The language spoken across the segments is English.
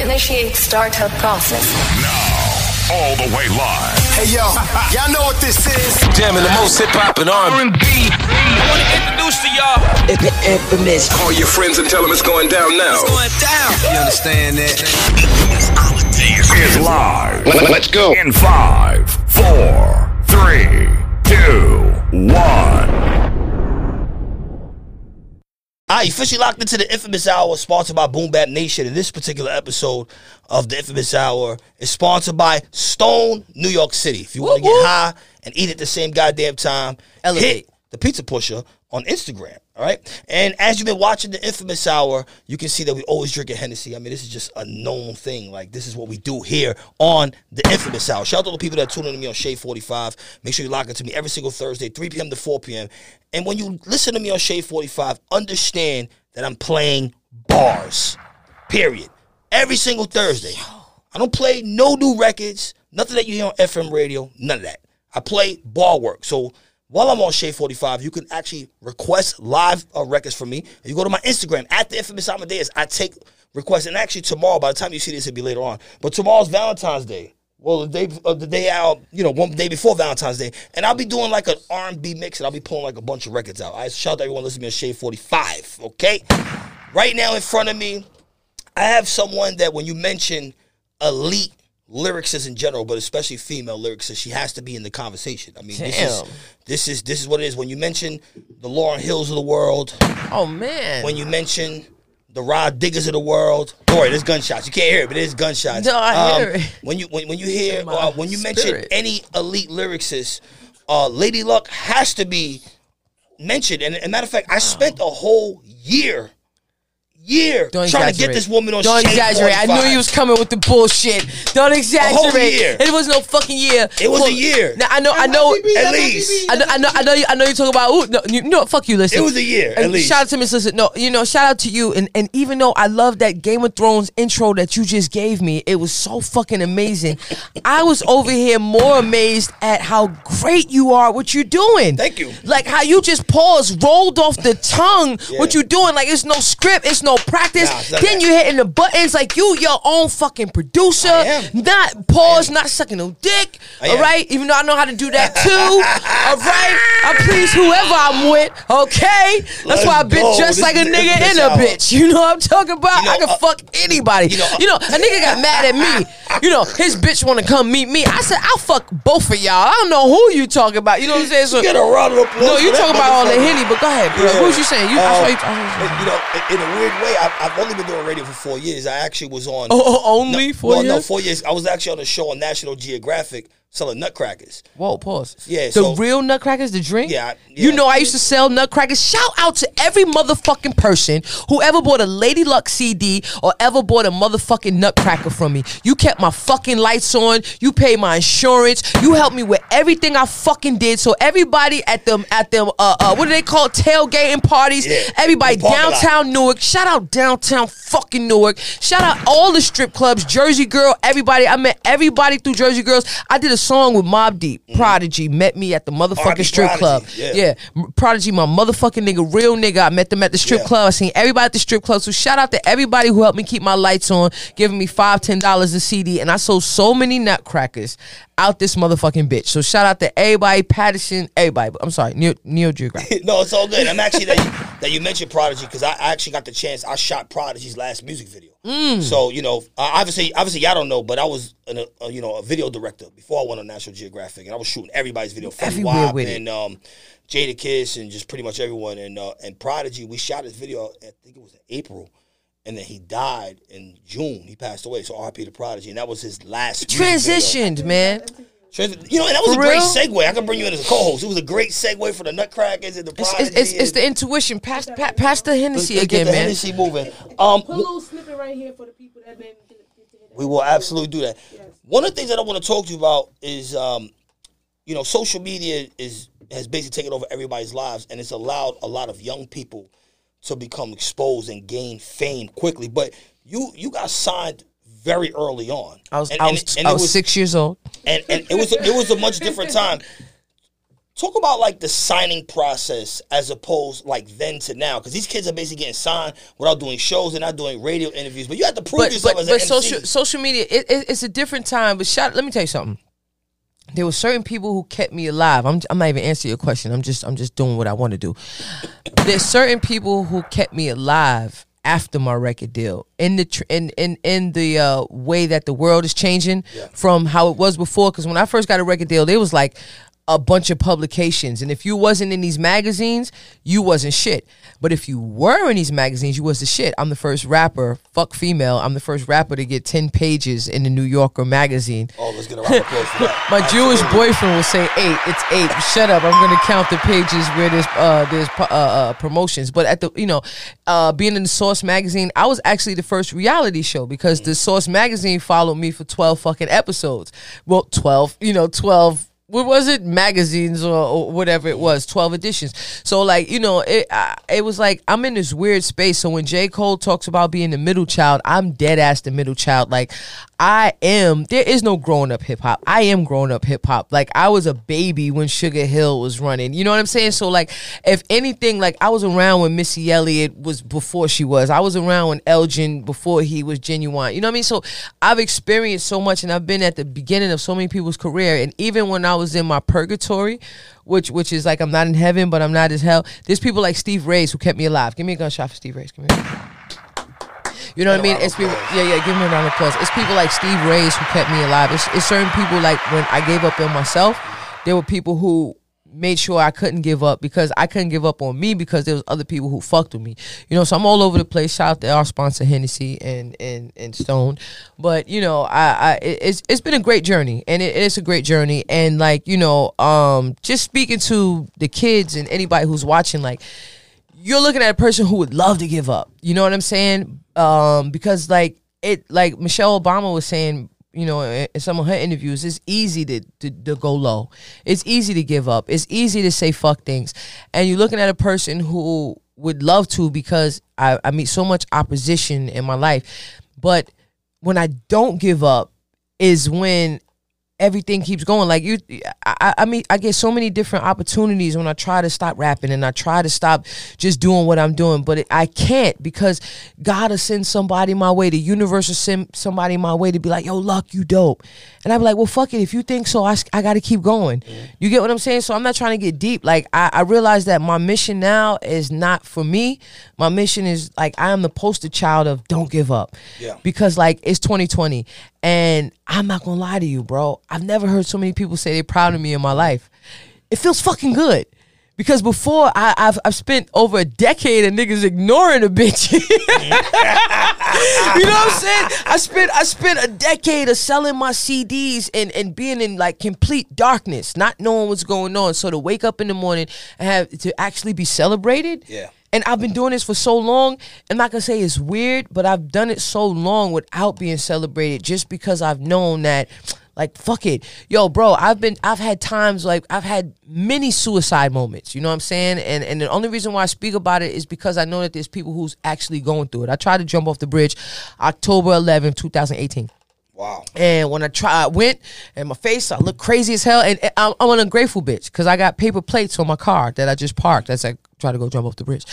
Initiate startup process. Now, all the way live. Hey yo, y'all know what this is. Jamming the most hip hop and R&B. I want to introduce to y'all. Inphamus. Call your friends and tell them it's going down now. It's going down. You understand that? Is live. Let's go. In five, four, three, two, one. All right, officially locked into the Inphamus Hour, sponsored by Boom Bap Nation. And this particular episode of the Inphamus Hour is sponsored by Stone, New York City. If you want to get high and eat at the same goddamn time, Elevate. hit the Pizza Pusher on Instagram. All right. And as you've been watching the Inphamus Hour, you can see that we always drink a Hennessy. I mean, this is just a known thing. Like, this is what we do here on the Inphamus Hour. Shout out to all the people that tune in to me on Shade 45. Make sure you lock into me every single Thursday, 3 p.m. to 4 p.m. And when you listen to me on Shade 45, understand that I'm playing bars. Period. Every single Thursday. I don't play no new records, nothing that you hear on FM radio, none of that. I play bar work. So while I'm on Shade 45, you can actually request live uh, records from me. You go to my Instagram at the Inphamus Amadeuz. I take requests, and actually tomorrow, by the time you see this, it'll be later on. But tomorrow's Valentine's Day. Well, the day, uh, the day out, you know, one day before Valentine's Day, and I'll be doing like an R&B mix, and I'll be pulling like a bunch of records out. I shout out to everyone listening to Shade 45. Okay, right now in front of me, I have someone that when you mention elite lyricists in general, but especially female lyricists, she has to be in the conversation. I mean, this is this is this is what it is. When you mention the Lauryn Hills of the world, Oh man. when you mention the Rah Diggas of the world, don't there's gunshots. You can't hear it, but there's gunshots. Um, No, I hear it. When you when, when you hear uh, when you mention spirit. any elite lyricist, uh, Lady Luck has to be mentioned. And, and matter of fact, I spent a whole year. Year Don't trying to get this woman on Don't Shade exaggerate. I knew 45. you was coming with the bullshit. Don't exaggerate. year. It was no fucking year. It was a Look, year. Now, I know. I know. At least. I know, I know, I know, you, I know you talk about, ooh, no, you know, fuck you, listen. It was a year, And at least. Shout out to Miss Listen. No, you know, shout out to you. And, and even though I love that Game of Thrones intro that you just gave me, it was so fucking amazing. I was over here more amazed at how great you are, what you're doing. Thank you. Like how you just paused, rolled off the tongue, what you doing. Like it's no script, it's no practice. Nah, it's none of then that. you hitting the buttons like you your own fucking producer. I. Not pause, not sucking no dick. I All right, even though I know how to do that too. all right, I please whoever I'm with. Okay, that's Let's why I've been go. just This like a nigga in a bitch. You know what I'm talking about? You know, I can uh, fuck anybody. you You know, know, uh, a nigga got mad at me. You know, his bitch want to come meet me. I said I'll fuck both of y'all. I don't know who you talking about. You know what I'm saying? So Get a round of applause. no, you talking about all the henny, but go ahead, bro. Yeah. What was you saying? You, I Uh, you. I you know, in- in a weird way, I, I've only been doing radio for four years. I actually was on. Oh, oh, only no, four well, no, years? four years. I was actually on a show on National Geographic selling nutcrackers. Whoa, pause. Yeah, the so- real nutcrackers, the drink. Yeah, I- You know, I used to sell nutcrackers. Shout out to every motherfucking person who ever bought a Lady Luck CD or ever bought a motherfucking nutcracker from me. You kept my fucking lights on. You paid my insurance. You helped me with everything I fucking did. So everybody at them at them uh, uh what do they call tailgating parties? Yeah, Everybody downtown Newark. Shout out downtown fucking Newark. Shout out all the strip clubs, Jersey Girl, everybody. I met everybody through Jersey Girls. I did a song with Mobb Deep. Prodigy met me at the motherfucking strip club. Mm-hmm. Yeah. Yeah. Prodigy, my motherfucking nigga, real nigga. I met them at the strip Yeah. club. I seen everybody at the strip club. So shout out to everybody who helped me keep my lights on, giving me five, ten dollars a CD. And I sold so many nutcrackers out this motherfucking bitch. So shout out to everybody, Paterson, everybody. I'm sorry, Neo, Neo Geographic. no, it's all good. I'm actually that you, that you mentioned Prodigy because I I actually got the chance. I shot Prodigy's last music video. Mm. So you know, obviously, obviously, y'all don't know, but I was an, a, you know a video director before I went on National Geographic, and I was shooting everybody's video, Everywhere Wap with it. and um, Jadakiss, and just pretty much everyone. And uh, and Prodigy, we shot his video. I think it was in April. And then he died in June. He passed away. So RP the Prodigy, and that was his last music video. Transitioned, man. Trans- You know, and that was For a great real? segue. I can bring you in as a co-host. It was a great segue for the Nutcrackers and the It's, Prodigy. it's, it's, it's and- the intuition. Pass, pa, pass the Hennessy Let's get again, the man. Hennessy moving. Um, Put a little snippet right here for the people that didn't get, get to hear that. we will absolutely do that. One of the things that I want to talk to you about is, um, you know, social media is has basically taken over everybody's lives, and it's allowed a lot of young people to become exposed and gain fame quickly. But you you got signed very early on. I was, And- I was, and I it was six years old. and and it was it was a much different time. Talk about like the signing process as opposed like then to now, because these kids are basically getting signed without doing shows and not doing radio interviews. But you have to prove but yourself but, as but an social social media it, it, it's a different time. But shout, let me tell you something. There were certain people who kept me alive. I'm I'm not even answering your question. I'm just I'm just doing what I want to do. There's certain people who kept me alive after my record deal in the tr- in in in the uh, way that the world is changing from how it was before. Because when I first got a record deal, it was like a bunch of publications, and if you wasn't in these magazines, you wasn't shit. But if you were in these magazines, you was the shit. I'm the first rapper, fuck female. I'm the first rapper to get ten pages in the New Yorker magazine. Oh, let's get a round of applause for that. My Jewish boyfriend will say eight. It's eight. Shut up. I'm gonna count the pages where there's uh there's uh, uh promotions. But at the you know, uh being in the Source magazine, I was actually the first reality show because the Source magazine followed me for twelve fucking episodes. Well, twelve. You know, twelve. What was it? Magazines or, or whatever it was, twelve editions. So like you know, it I, it was like I'm in this weird space. So when J Cole talks about being the middle child, I'm dead ass the middle child. Like I am. There is no growing up hip hop. I am growing up hip hop. Like I was a baby when Sugar Hill was running. You know what I'm saying? So like, if anything, like I was around when Missy Elliott was before she was. I was around when Elgin before he was Ginuwine. You know what I mean? So I've experienced so much, and I've been at the beginning of so many people's career. And even when I was in my purgatory, which which is like I'm not in heaven, but I'm not as hell. There's people like Steve Reyes who kept me alive. Give me a gunshot for Steve here. You know what I mean? It's people, yeah, yeah. Give me a round of applause. It's people like Steve Reyes who kept me alive. It's, it's certain people like when I gave up on myself, there were people who made sure I couldn't give up because I couldn't give up on me because there was other people who fucked with me. You know, so I'm all over the place. Shout out to our sponsor Hennessy and and and Stone. But you know, I, I it- it's it's been a great journey and it, it's a great journey. And like you know, um, just speaking to the kids and anybody who's watching, like you're looking at a person who would love to give up. You know what I'm saying? Um, because like it, like Michelle Obama was saying, you know, in some of her interviews, it's easy to, to to go low. It's easy to give up. It's easy to say fuck things, and you're looking at a person who would love to because I, I meet so much opposition in my life, but when I don't give up is when everything keeps going. Like you, I, I- mean, I get so many different opportunities when I try to stop rapping and I try to stop just doing what I'm doing, but it, I can't because God will send somebody my way. The universe will send somebody my way to be like, "Yo, luck, you dope," and I'm like, "Well, fuck it. If you think so, I, I got to keep going." You get what I'm saying? So I'm not trying to get deep. Like I, I realize that my mission now is not for me. My mission is like I am the poster child of don't give up. Yeah. Because like it's 2020 and I'm not gonna lie to you, bro. I've never heard so many people say they're proud of me in my life. It feels fucking good. Because before I, I've I've spent over a decade of niggas ignoring a bitch. you know what I'm saying? I spent I spent a decade of selling my CDs and, and being in like complete darkness, not knowing what's going on. So to wake up in the morning and have to actually be celebrated. Yeah. And I've been doing this for so long. And I'm not gonna say it's weird, but I've done it so long without being celebrated just because I've known that like fuck it. Yo, bro, I've been I've had times like I've had many suicide moments, you know what I'm saying? And and the only reason why I speak about it is because I know that there's people who's actually going through it. I tried to jump off the bridge October 11, 2018. Wow. And when I try, I went, and my face, I look crazy as hell. And, I'm, I'm an ungrateful bitch because I got paper plates on my car that I just parked as I try to go jump off the bridge.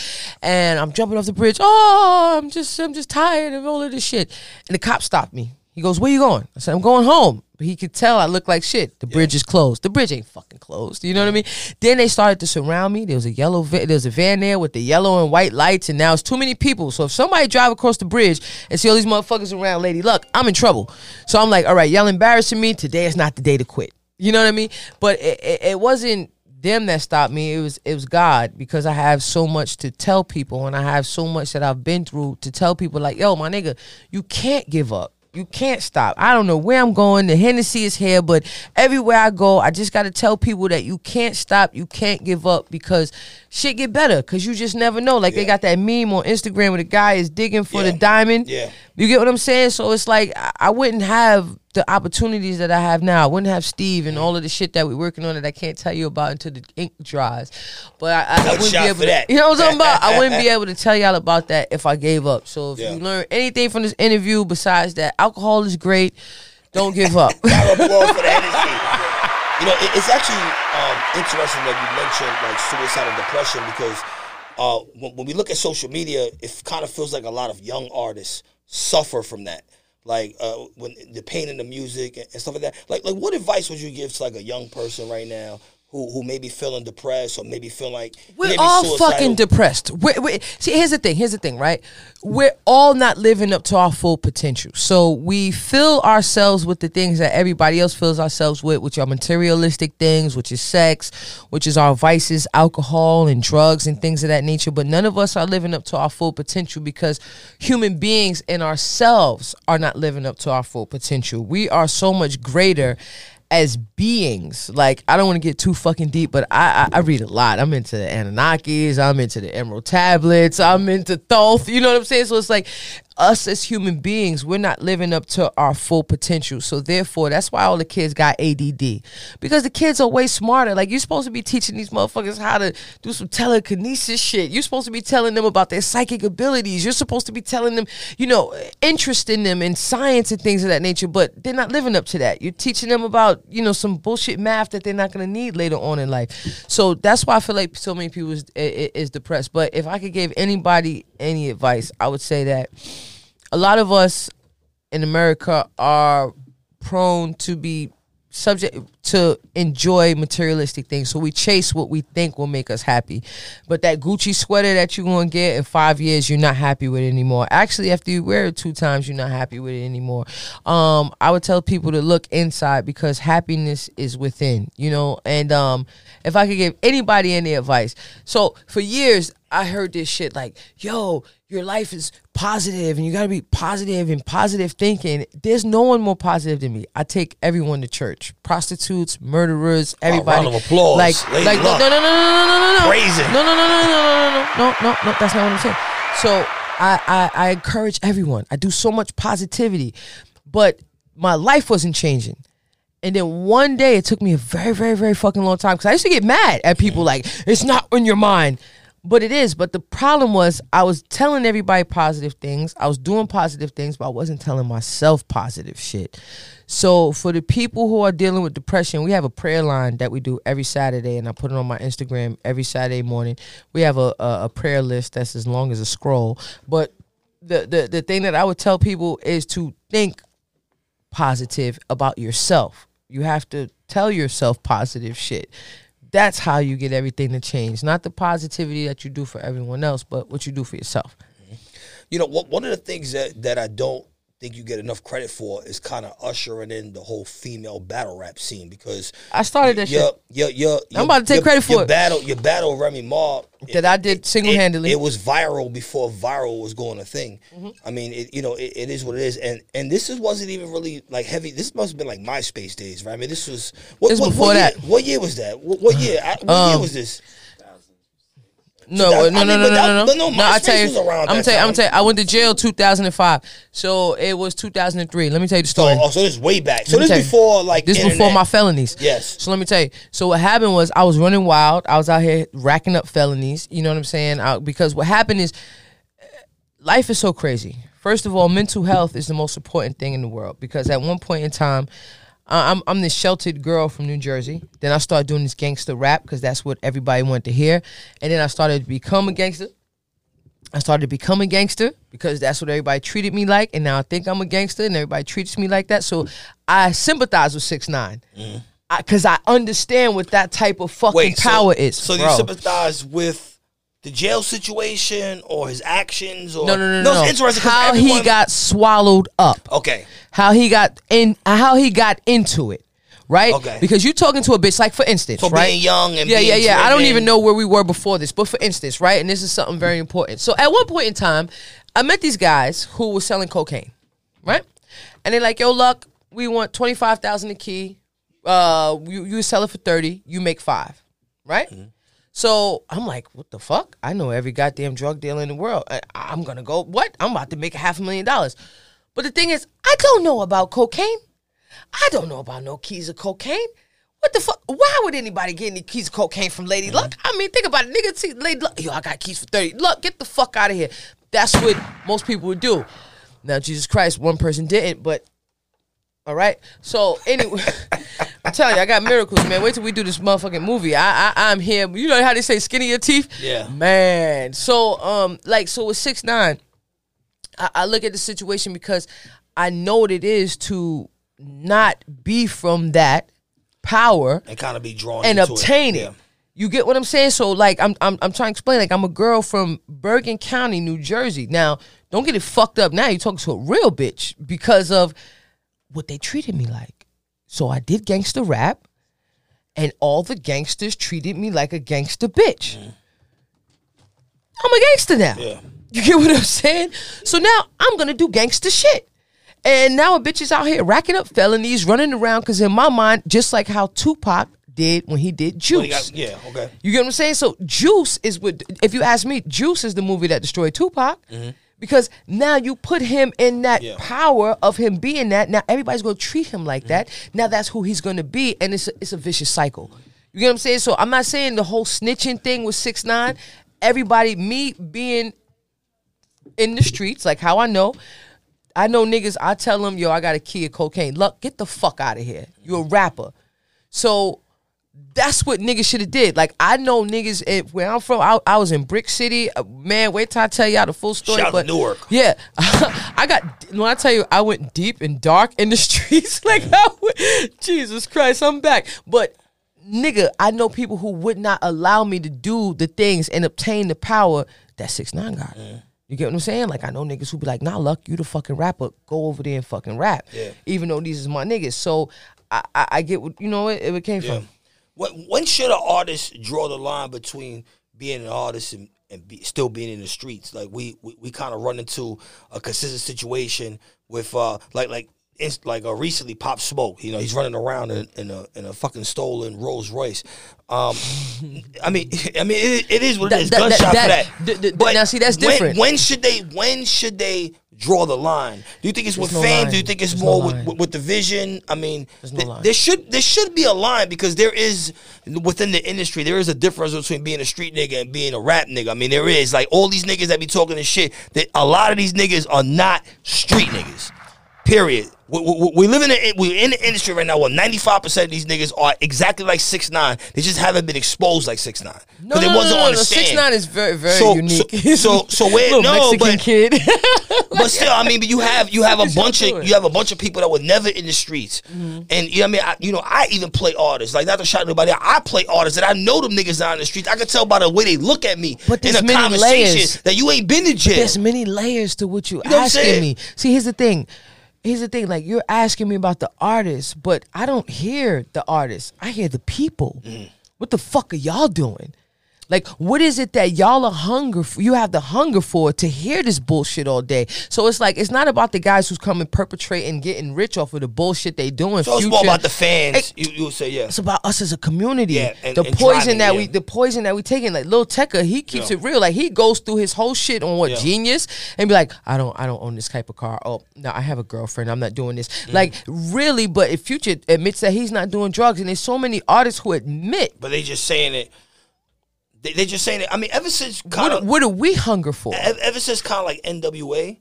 And I'm jumping off the bridge. Oh, I'm just, I'm just tired of all of this shit. And the cop stopped me. He goes, "Where you going?" I said, "I'm going home." But he could tell I look like shit. The bridge is closed. The bridge ain't fucking closed. You know what I mean? Then they started to surround me. There was a yellow, va- there was a van there with the yellow and white lights, and now it's too many people. So if somebody drive across the bridge and see all these motherfuckers around Lady Luck, I'm in trouble. So I'm like, all right, y'all embarrassing me. Today is not the day to quit. You know what I mean? But it, it, it wasn't them that stopped me. It was it was God because I have so much to tell people, and I have so much that I've been through to tell people. Like, yo, my nigga, you can't give up. You can't stop. I don't know where I'm going. The Hennessy is here, but everywhere I go, I just got to tell people that you can't stop. You can't give up because shit get better. Because you just never know. Like they got that meme on Instagram where the guy is digging for Yeah. the diamond. Yeah. You get what I'm saying? So it's like I- I wouldn't have the opportunities that I have now. I wouldn't have Steve and all of the shit that we're working on that I can't tell you about until the ink dries. But I, I, I wouldn't be able to, that. You know what I'm talking about? I wouldn't be able to tell y'all about that if I gave up. So if Yeah. you learn anything from this interview besides that alcohol is great, don't give up. Round of applause for the You know, it, it's actually um, interesting that you mentioned like suicide and depression because uh, when, when we look at social media, it kind of feels like a lot of young artists suffer from that. Like uh, when the pain in the music and, and stuff like that. Like, like what advice would you give to like a young person right now who who may be feeling depressed or maybe feel like We're all suicidal? fucking depressed. We're, we see, here's the thing. Here's the thing, right? We're all not living up to our full potential. So we fill ourselves with the things that everybody else fills ourselves with, which are materialistic things, which is sex, which is our vices, alcohol and drugs and things of that nature. But none of us are living up to our full potential because human beings and ourselves are not living up to our full potential. We are so much greater as beings. Like I don't want to get too fucking deep, but I, I I read a lot. I'm into the Anunnakis. I'm into the Emerald Tablets. I'm into Thoth. You know what I'm saying? So it's like us as human beings, we're not living up to our full potential. So therefore, that's why all the kids got ADD because the kids are way smarter. Like you're supposed to be teaching these motherfuckers how to do some telekinesis shit. You're supposed to be telling them about their psychic abilities. You're supposed to be telling them, you know, interest in them in science and things of that nature. But they're not living up to that. You're teaching them about, you know, some bullshit math that they're not going to need later on in life. So that's why I feel like so many people is, is, depressed. But if I could give anybody any advice, I would say that a lot of us in America are prone to be subject to enjoy materialistic things. So we chase what we think will make us happy. But that Gucci sweater that you're going to get in five years, you're not happy with it anymore. Actually, after you wear it two times, you're not happy with it anymore. Um, I would tell people to look inside because happiness is within, you know. And um, if I could give anybody any advice. So for years, I heard this shit like, yo, your life is positive and you got to be positive and positive thinking. There's no one more positive than me. I take everyone to church. Prostitutes, murderers, everybody. round of applause. Like, Lady like no, Luck. no, no, no, no, no, no, no. Praise it. No, no, no, no, no, no, no, no, no, no, no. That's not what I'm saying. So I, I, I encourage everyone. I do so much positivity, but my life wasn't changing. And then one day, it took me a very, very, very fucking long time because I used to get mad at people like, it's not in your mind. But it is. But the problem was, I was telling everybody positive things. I was doing positive things, but I wasn't telling myself positive shit. So for the people who are dealing with depression, we have a prayer line that we do every Saturday, and I put it on my Instagram every Saturday morning. We have a, a, a prayer list that's as long as a scroll. But the, the the thing that I would tell people is to think positive about yourself. You have to tell yourself positive shit. That's how you get everything to change. Not the positivity that you do for everyone else, but what you do for yourself. You know, one one of the things that, that I don't think you get enough credit for is kind of ushering in the whole female battle rap scene because I started that your, shit. your, your, I'm about to take credit for your it. Battle, your battle, Remy Ma, That I did single-handedly. It, it was viral before viral was going a thing. Mm-hmm. I mean, it, you know, it, it is what it is, and and this is wasn't even really like heavy. This must have been like MySpace days, right? I mean, this was what, This what- before what year- that. What year was that? What, what year? I, what year Um, was this? No, no, I no, mean, no, no, that- no, no. no, No, I tell you, I'm tell you, I'm tell you, I went to jail 2005. So it was 2003. Let me tell you the story. Oh, oh so this is way back. So this before like this before my felonies. Yes. So let me tell you. So what happened was I was running wild. I was out here racking up felonies. You know what I'm saying? I, because what happened is life is so crazy. First of all, mental health is the most important thing in the world because at one point in time, I'm I'm this sheltered girl from New Jersey. Then I started doing this gangster rap because that's what everybody wanted to hear, and then I started to become a gangster. I started to become a gangster because that's what everybody treated me like, and now I think I'm a gangster, and everybody treats me like that. So I sympathize with six nine mm-hmm. because I, understand what that type of fucking Wait, so- power is. So you sympathize with the jail situation or his actions or No, no, no, no. it's interesting How everyone- he got swallowed up. okay. How he got in. How he got into it. Right. Okay. Because you're talking to a bitch like, for instance, For right? being young and yeah, yeah, yeah. I don't even know where we were before this, but for instance, right, and this is something very important. So at one point in time, I met these guys who were selling cocaine, right? And they're like, "Yo, luck, we want twenty five thousand a key. Uh, you you sell it for thirty, you make five, right?" So I'm like, what the fuck? I know every goddamn drug dealer in the world. I, I'm gonna go. What? I'm about to make a half a million dollars. But the thing is, I don't know about cocaine. I don't know about no keys of cocaine. What the fuck? Why would anybody get any keys of cocaine from Lady Luck? I mean, think about it. Nigga, see, Lady Luck, yo, I got keys for 30. Look, get the fuck out of here. That's what most people would do. Now, Jesus Christ, one person didn't, but all right. So anyway, I'm telling you, I got miracles, man. Wait till we do this motherfucking movie. I, I I'm here. You know how they say skin in your teeth? Yeah. Man. So um like so with six nine, I, I look at the situation because I know what it is to not be from that power and kind of be drawn and obtain it. Yeah. You get what I'm saying? So like I'm I'm I'm trying to explain. Like I'm a girl from Bergen County, New Jersey. Now, don't get it fucked up. Now you're talking to a real bitch because of what they treated me like. So I did gangster rap, and all the gangsters treated me like a gangster bitch. Mm. I'm a gangster now. Yeah. You get what I'm saying? So now I'm gonna do gangster shit. And now a bitch is out here racking up felonies, running around, because in my mind, just like how Tupac did when he did Juice. He got- yeah, okay. You get what I'm saying? So Juice is what if you ask me, Juice is the movie that destroyed Tupac. Mm-hmm. Because now you put him in that. Yeah. power of him being that. Now everybody's gonna treat him like Mm-hmm. that. Now that's who he's gonna be, and it's a, it's a vicious cycle. You get what I'm saying? So I'm not saying the whole snitching thing with six nine. Everybody, me being in the streets, like how I know. I know niggas, I tell them, yo, I got a key of cocaine. Look, get the fuck out of here. You're a rapper. So that's what niggas should have did. Like I know niggas eh, where I'm from. I, I was in Brick City. Uh, Man, wait till I tell y'all the full story. Shout but Newark. Yeah, I got. When I tell you, I went deep and dark in the streets. like I went, Jesus Christ, I'm back. But nigga, I know people who would not allow me to do the things and obtain the power that six nine got. You get what I'm saying? Like I know niggas who be like, "Nah, luck, you the fucking rapper. Go over there and fucking rap." Yeah. Even though these is my niggas, so I, I, I get what you know where it came Yeah. from. When, when should an artist draw the line between being an artist and, and be, still being in the streets? Like we we, we kind of run into a consistent situation with uh like like it's like uh, recently Pop Smoke. You know he's running around in, in a in a fucking stolen Rolls Royce. Um, I mean I mean it, it is what it That- is. Gunshot that- for that. th- th- but now, see, that's when- different. When, should they? When should they? Draw the line. Do you think it's There's with no fame? line. Do you think it's There's more no with, with, with the vision? I mean, no th- there should there should be a line because there is within the industry there is a difference between being a street nigga and being a rap nigga. I mean, there is like all these niggas that be talking this shit. That a lot of these niggas are not street niggas. Period. We, we, we live in the we're in the industry right now where ninety five percent of these niggas are exactly like six nine. They just haven't been exposed like six nine No, it no, wasn't no, no, on no. the. Six nine is very, very So- unique. so- so- so where- no, Mexican but- kid. but still, I mean, but you have you have a bunch of you have a bunch of people that were never in the streets, Mm-hmm. and you know I mean. I, you know, I even play artists like not to shout nobody. out. I play artists that I know them niggas down in the streets. I can tell by the way they look at me But in there's a many conversation layers. that you ain't been to jail. There's many layers to what you know asking saying? me. See, here's the thing. Here's the thing. Like you're asking me about the artist, but I don't hear the artist. I hear the people. Mm. What the fuck are y'all doing? Like, what is it that y'all are hunger for? You have the hunger for to hear this bullshit all day. So it's like it's not about the guys who's coming perpetrating, getting rich off of the bullshit they doing. so it's more about the fans. It- you you say yeah. it's about us as a community. Yeah, and- the and poison driving, that yeah. we, the poison that we taking. Like Lil Tecca, he keeps Yeah. it real. Like he goes through his whole shit on what Yeah. genius and be like, I don't, I don't own this type of car. Oh, no, I have a girlfriend. I'm not doing this. Mm. Like really, but if Future admits that he's not doing drugs, and there's so many artists who admit. But they just saying it. They, they just saying it. I mean, ever since kind What, what do we hunger for? ever, ever since kind of like NWA,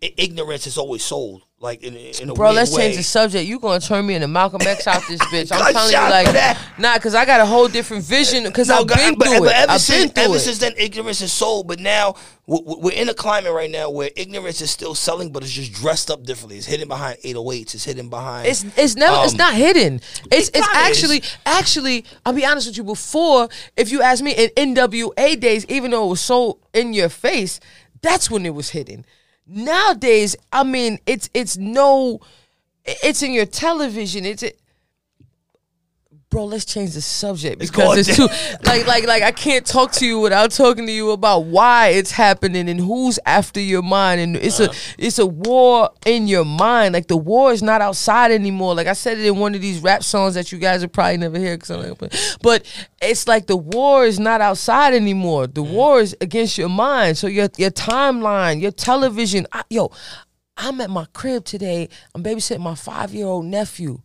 ignorance is always sold. Like in, in a Bro, let's way. change the subject. You gonna turn me into Malcolm X out this bitch? I'm telling you, like, nah, cause I got a whole different vision. Cause No, I've God, been but, through but it. ever I've since been through ever it. since then, ignorance is sold. But now we're in a climate right now where ignorance is still selling, but it's just dressed up differently. It's hidden behind 808s. It's hidden behind. It's it's never it's Um, not hidden. It's it it's actually is. actually I'll be honest with you. Before, if you ask me in NWA days, even though it was so in your face, that's when it was hidden. Nowadays, I mean, it's it's no, it's in your television. It's it. Bro, let's change the subject because it's too like like like I can't talk to you without talking to you about why it's happening and who's after your mind and it's Uh-huh. a it's a war in your mind. Like the war is not outside anymore. Like I said it in one of these rap songs that you guys will probably never hear because I'm like, but it's like the war is not outside anymore. The war is against your mind. So your your timeline, your television. I, yo, I'm at my crib today. I'm babysitting my five year old nephew.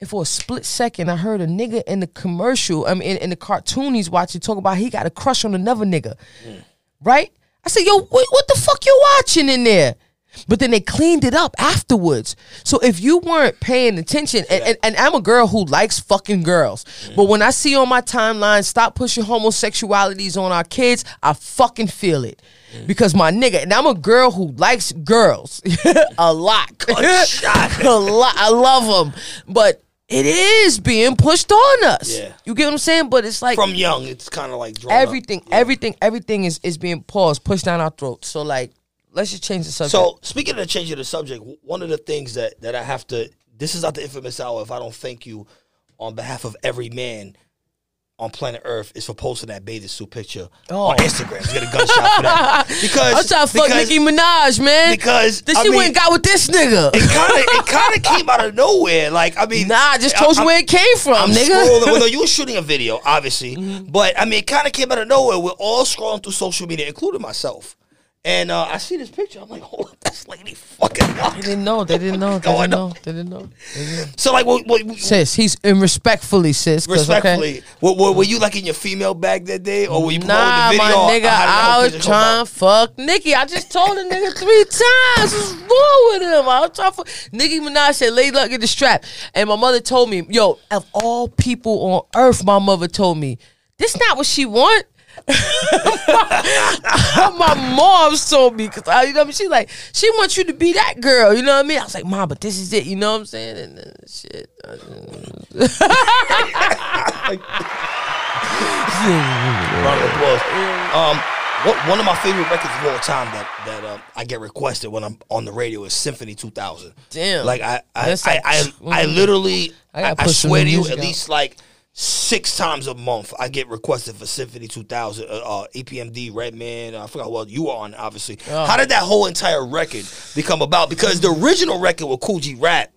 And for a split second, I heard a nigga in the commercial, I mean, in, in the cartoon he's watching, talk about he got a crush on another nigga. Mm. Right? I said, yo, what, what the fuck you watching in there? But then they cleaned it up afterwards. So if you weren't paying attention, and, and, and I'm a girl who likes fucking girls, mm. but when I see on my timeline, stop pushing homosexualities on our kids, I fucking feel it. Mm. Because my nigga, and I'm a girl who likes girls a lot. a lot. I love them. But it is being pushed on us. Yeah. You get what I'm saying? But it's like From young, it's kind of like everything, everything, everything is, is being paused, pushed down our throats. So like, let's just change the subject. So speaking of changing the subject, one of the things that that I have to this is not the Inphamus Hour if I don't thank you on behalf of every man on planet Earth is for posting that bathing suit picture Oh. on Instagram. You get a gunshot for that. Because I'm trying to fuck because Nicki Minaj, man. because, then I she mean- went and got with this nigga. it kind of it kind of came out of nowhere. Like I mean, Nah, I just told you I'm- where it came from, I'm nigga. scrolling. Well, no, you were shooting a video, obviously, Mm-hmm. but I mean, it kind of came out of nowhere. We're all scrolling through social media, including myself. And uh, I see this picture. I'm like, hold up, this lady fucking. They didn't know. They didn't know. They didn't know. They didn't know. They didn't know. So like, what, what, Sis, he's and respectfully, sis. 'cause, okay, respectfully, were, were, were you like in your female bag that day, or were you Nah, the my nigga, that I was trying to fuck Nicki. I just told the nigga three times. What's wrong with him? I was trying to fuck. Nicki Minaj said, "Lady, luck, get the strap. And my mother told me, yo, of all people on earth, my mother told me, this not what she want. my mom told me because I, you know, what I mean? she like she wants you to be that girl. You know what I mean? I was like, mom, but this is it. You know what I'm saying? And then shit. Round of applause. Um, what, one of my favorite records of all time that that um, I get requested when I'm on the radio is Symphony 2000. Damn. Like I I That's I, like- I, I literally I I, gotta I some swear to you at out. least like six times a month I get requested for Symphony 2000. Uh, uh, EPMD Redman. I forgot what you were on. Obviously, Oh. how did that whole entire record become about? Because the original record with Kool G Rap.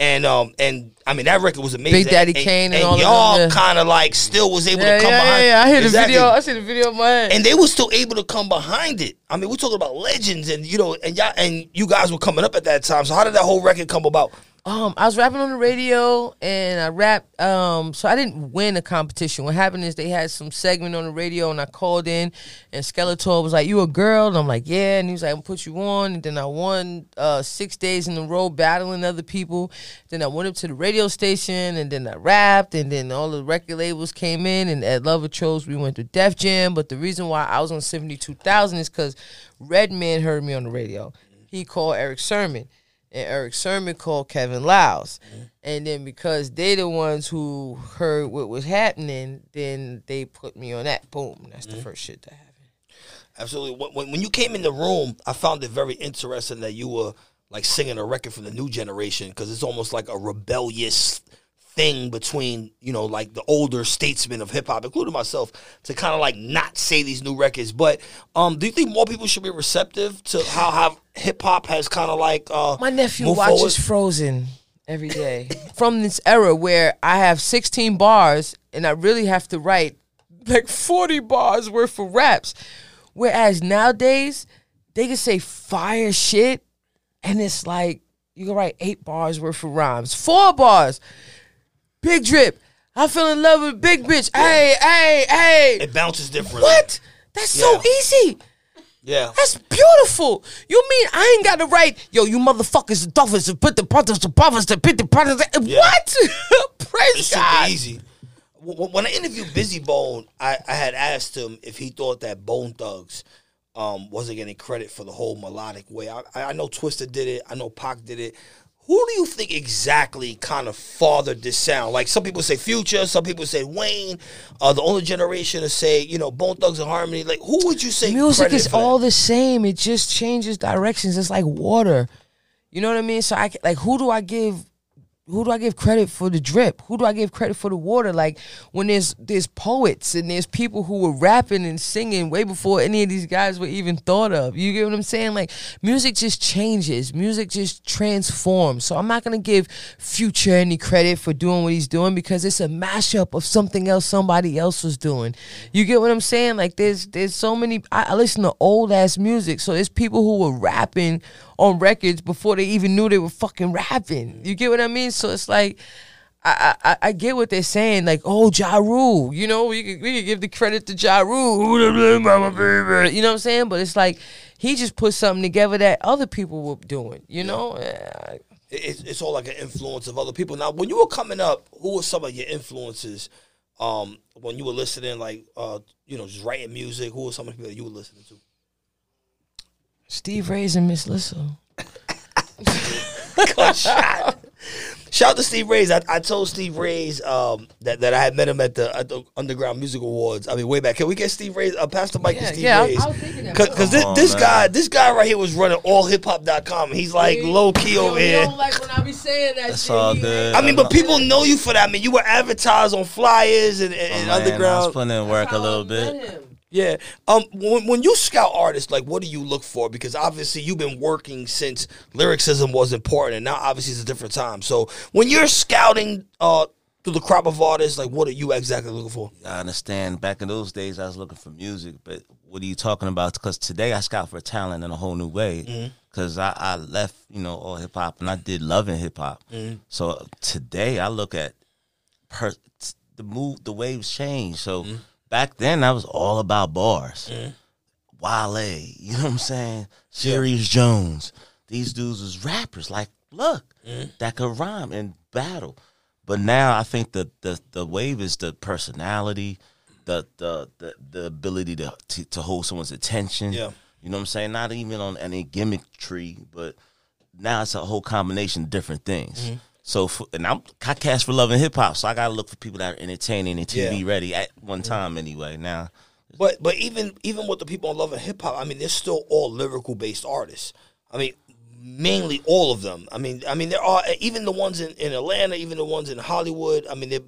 And um and I mean that record was amazing. Big Daddy and, Kane and and all y'all yeah. kind of like still was able Yeah, to come yeah, behind. yeah, yeah. I hear the video. I see the video in my head. and they were still able to come behind it. I mean, we're talking about legends, and you know, and y'all and you guys were coming up at that time. So how did that whole record come about? Um, I was rapping on the radio and I rapped. Um, so I didn't win a competition. What happened is they had some segment on the radio and I called in and Skeletor was like, "You a girl?" And I'm like, "Yeah." And he was like, "I'm put you on." And then I won uh, six days in a row battling other people. Then I went up to the radio station and then I rapped and then all the record labels came in and at Lover chose we went to Def Jam. But the reason why I was on 72,000 is because Redman heard me on the radio. He called Erick Sermon and Erick Sermon called Kevin Liles. Mm-hmm. And then because they the ones who heard what was happening, then they put me on that. Boom. That's the mm-hmm. first shit that happened. Absolutely. When- When, when you came in the room, I found it very interesting that you were like singing a record from the new generation because it's almost like a rebellious thing between you know like the older statesmen of hip hop, including myself, to kind of like not say these new records. But um, do you think more people should be receptive to how how hip hop has kind of like uh, My nephew watches forward? Frozen every day. From this era where I have 16 bars and I really have to write like 40 bars worth of raps. Whereas nowadays, they can say fire shit and it's like you can write eight bars worth of rhymes. Four bars. Big drip. I fell in love with big bitch. Hey, hey, hey. It bounces differently. What? That's so easy. Yeah. That's beautiful. You mean I ain't got to write, yo, you motherfuckers, the duffers, to put the brothers, the brothers, to put the brothers. What? Praise It's God. super easy. When I interviewed Bizzy Bone, I, I had asked him if he thought that Bone Thugs um, wasn't getting credit for the whole melodic way. I, I know Twista did it. I know Pac did it. Who do you think exactly kind of fathered this sound? Like some people say Future, some people say Wayne. Uh, the older generation to say, you know, Bone Thugs and Harmony. Like who would you say? Music is for that? all the same. It just changes directions. It's like water. You know what I mean? So I like who do I give who do I give credit for the drip? Who do I give credit for the water? Like when there's there's poets and there's people who were rapping and singing way before any of these guys were even thought of. You get what I'm saying? Like music just changes. Music just transforms. So I'm not gonna give Future any credit for doing what he's doing because it's a mashup of something else somebody else was doing. You get what I'm saying? Like there's there's so many. I, I listen to old ass music, so there's people who were rapping on records before they even knew they were fucking rapping. You get what I mean? So it's like I, I I get what they're saying, like, oh, Ja Rule, you know, we could, we could give the credit to Ja Rule, Who the blame, mama, baby? you know what I'm saying? But it's like he just put something together that other people were doing, you know? Yeah, it's, it's all like an influence of other people. Now, when you were coming up, who were some of your influences? Um, when you were listening, like uh, you know, just writing music, who were some of the people that you were listening to? Steve Ray's and Miss Lissa. Good shot. Shout out to Steve Ray's. I, I told Steve Ray's um, that, that I had met him at the, at the Underground Music Awards. I mean, way back. Can we get Steve Ray's? Uh, Pastor Mike Yeah, and Steve yeah, I- Ray's. Was thinking that. Because this, this guy, this guy right here was running allhiphop.com. He's like low key over here. don't like when I be saying that That's all good. I mean, but people know you for that. I mean, you were advertised on flyers and, and, Oh, and man, I was putting in work a little bit. Yeah. Um. When, when you scout artists, like, what do you look for? Because obviously you've been working since lyricism was important, and now obviously it's a different time. So when you're scouting, uh, through the crop of artists, like, what are you exactly looking for? I understand. Back in those days, I was looking for music, but what are you talking about? Because today I scout for talent in a whole new way. Because I, I left, you know, all hip hop, and I did loving hip hop. So today I look at per- the move, the waves change. So back then I was all about bars. Wale, you know what I'm saying? Serius Jones. These dudes was rappers. Like, look, that could rhyme and battle. But now I think the the, the wave is the personality, the the the, the ability to, to to hold someone's attention. Yeah. You know what I'm saying? Not even on any gimmickry, but now it's a whole combination of different things. Mm-hmm. So, for, and I'm I cast for love and hip hop, so I gotta look for people that are entertaining and TV Yeah. ready at one time anyway. Now, But but even even with the people on Love and Hip Hop, I mean, they're still all lyrical based artists. I mean, mainly all of them. I mean, I mean, there are eh, even the ones in, in Atlanta, even the ones in Hollywood. I mean, they-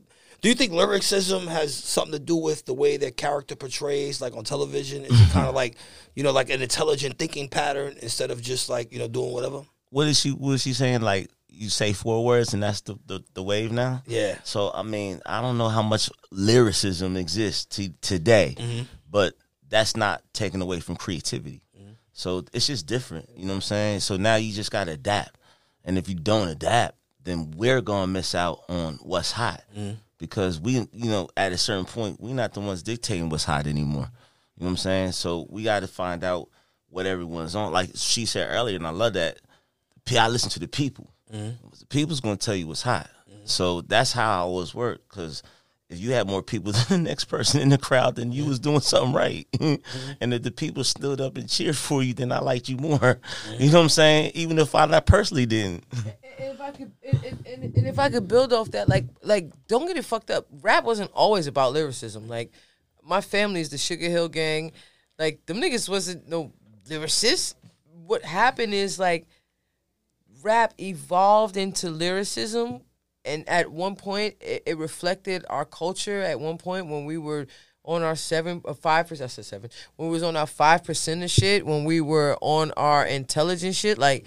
do you think lyricism has something to do with the way their character portrays, like on television? Is it kind of like, you know, like an intelligent thinking pattern instead of just like you know doing whatever? what is she? What is she saying? Like you say four words and that's the the, the wave now. Yeah. So I mean, I don't know how much lyricism exists t- today, Mm-hmm. but that's not taken away from creativity. Mm-hmm. So it's just different. You know what I'm saying? So now you just gotta adapt, and if you don't adapt, then we're gonna miss out on what's hot Mm-hmm. because we, you know, at a certain point, we're not the ones dictating what's hot anymore. You know what I'm saying? So we got to find out what everyone's on. Like she said earlier, and I love that. I listen to the people. The people's to tell you what's hot. So that's how I always work. Because if you had more people than the next person in the crowd, then you was doing something right. and if the people stood up and cheered for you, then I liked you more. You know what I'm saying? Even if I not personally didn't. And if I could, and, and if I could build off that, like, like, don't get it fucked up. Rap wasn't always about lyricism. Like, my family is the Sugar Hill Gang. Like, them niggas wasn't no lyricists. What happened is like, rap evolved into lyricism, and at one point, it, it reflected our culture. At one point, when we were on our seven or five percent, I said seven. When we was on our five percent of shit, when we were on our intelligence shit, like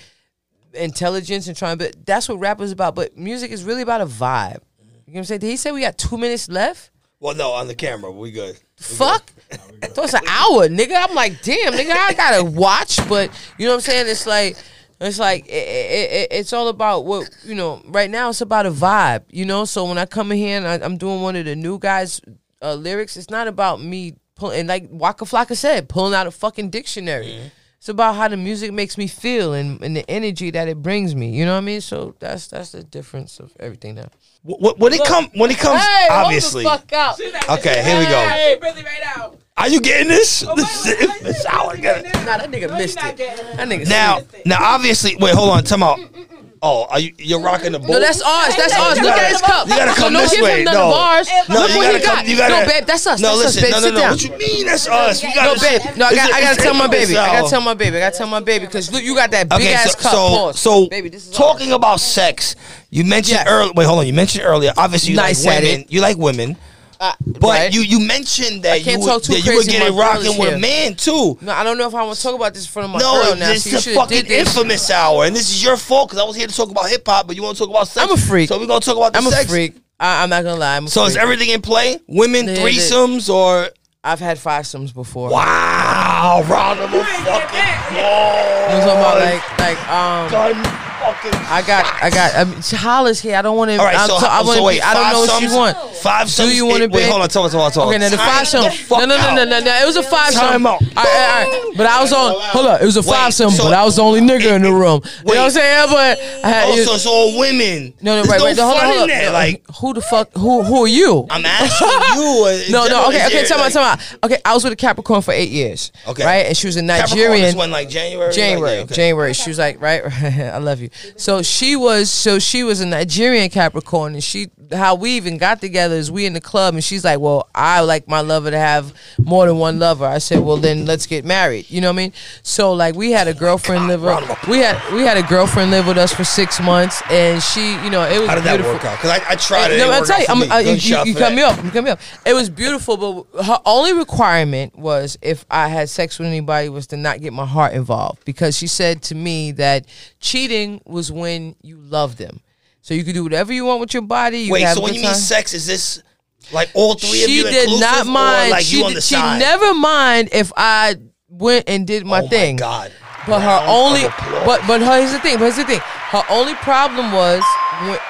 intelligence and trying. But that's what rap is about. But music is really about a vibe. You know what I'm saying? Did he say we got two minutes left? Well, no, on the camera, we good. Fuck. So it's an hour, nigga. I'm like, damn, nigga, I gotta watch, but you know what I'm saying? It's like, it's like, it, it, it- it's all about what you know. Right now, it's about a vibe, you know. So when I come in here and I, I'm doing one of the new guys' uh, lyrics, it's not about me pulling. And like Waka Flocka said, pulling out a fucking dictionary. It's about how the music makes me feel and, and the energy that it brings me. You know what I mean? So that's that's the difference of everything now. Wh- wh- When it come, when it comes, Hey, obviously. hold the fuck out. Okay, here we go. Hey, Billy right now. Are you getting this? Oh, This wait, wait, the wait, shower. wait, Get wait, it. wait, Nah, that nigga No, missed it. That nigga Now, missed it. now, obviously, wait, hold on, time out. Mm, mm, mm, oh, are you you're rocking the boat? No, that's ours. That's You ours. Look at his cup. you gotta come don't this give way. him none No. of ours. No, Look you what gotta he come- got. you gotta- no, babe, that's us. No, that's listen, us, babe. no, no, Sit down. What you mean? That's us. We No, gotta babe. No, I got. I gotta tell my baby. I gotta tell my baby. I gotta tell my baby because look, you got that big Okay, ass so cup. so, Pause. so baby, this is talking about sex. You mentioned Yes. earlier. Wait, hold on. You mentioned earlier. Obviously, you Nice like women. You like women, Uh, but right? you you mentioned that you were, would, too that you would crazy, get my it girl rocking with a man too. No, I don't know if I want to talk about this in front of my No, girl now. this is should the have fucking this. Inphamus Hour, and this is your fault because I was here to talk about hip hop, but you want to talk about sex. I'm a freak. so we're gonna talk about the I'm a freak. I, I'm not gonna lie. I'm a So freak. is everything in play? Women, Yeah, it is. threesomes, or I've had five fivesomes before. wow, round of You ain't get fucking. I'm talking about like like um. Gun fucking. I got, I got. I mean, Hollis here. I don't want to. All right, so, I so want to wait, be. I don't know what you sums? want. Five sums. Do you want to be? Wait, hold on, talk, talk, talk. Okay, now the five sum. No, no, no, no, no, no. It was a five sum. Time out. All right, all right. But I was on. Hold up. It was a five sum. so- but I was the only nigga in the room. You know what I'm saying? But I had. Oh, so it's all women. no, no, right, right. Hold on, hold on. Like, who the fuck? Who, who are you? I'm asking you. uh, No, no, okay, okay, tell me, tell me. Okay, I was with a Capricorn for eight years. Okay. Right? And she was a Capricorn Nigerian. is when, like, January? January, January. She was like, right, I love you. So she was, so she was a Nigerian Capricorn, and she, how we even got together is we in the club, and she's like, well, I like my lover to have more than one lover. I said, well, then let's get married. You know what I mean? So like, we had a girlfriend live, we had we had a girlfriend live with us for six months, and she, you know, it was How did that beautiful. work out? Because I, I tried it. No, I'll tell you, I'm, me. uh, you, you, you cut me up. You cut me up. It was beautiful, but her only requirement was if I had sex with anybody was to not get my heart involved because she said to me that cheating was when you love them. So you could do whatever you want with your body. You Wait, so when you mean sex, is this like all three of you? she did not mind. like she, did- she never mind if I went and did my oh thing. my god! But her only, but but her, here's the thing. But here's the thing. Her only problem was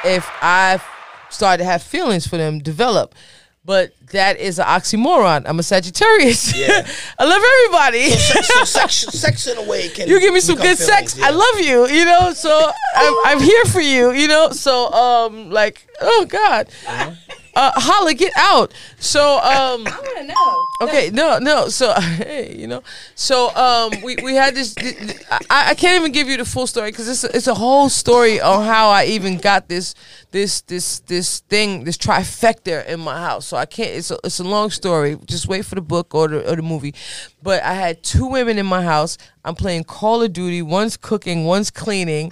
if I started to have feelings for them develop. But that is an oxymoron. I'm a Sagittarius. Yeah. I love everybody. sex, so sex, sex in a way can you give me some good feelings, sex. yeah. I love you. You know, so I'm, I'm here for you. You know, so um, like, oh God, Uh-huh. Uh, holla, get out. So um. I want to know. Okay, no, no. So, hey, you know, so um, we we had this. th- I, I can't even give you the full story because it's a, it's a whole story on how I even got this this this this thing this trifecta in my house. So I can't. It's a, it's a long story. Just wait for the book or the or the movie. But I had two women in my house. I'm playing Call of Duty. One's cooking. One's cleaning.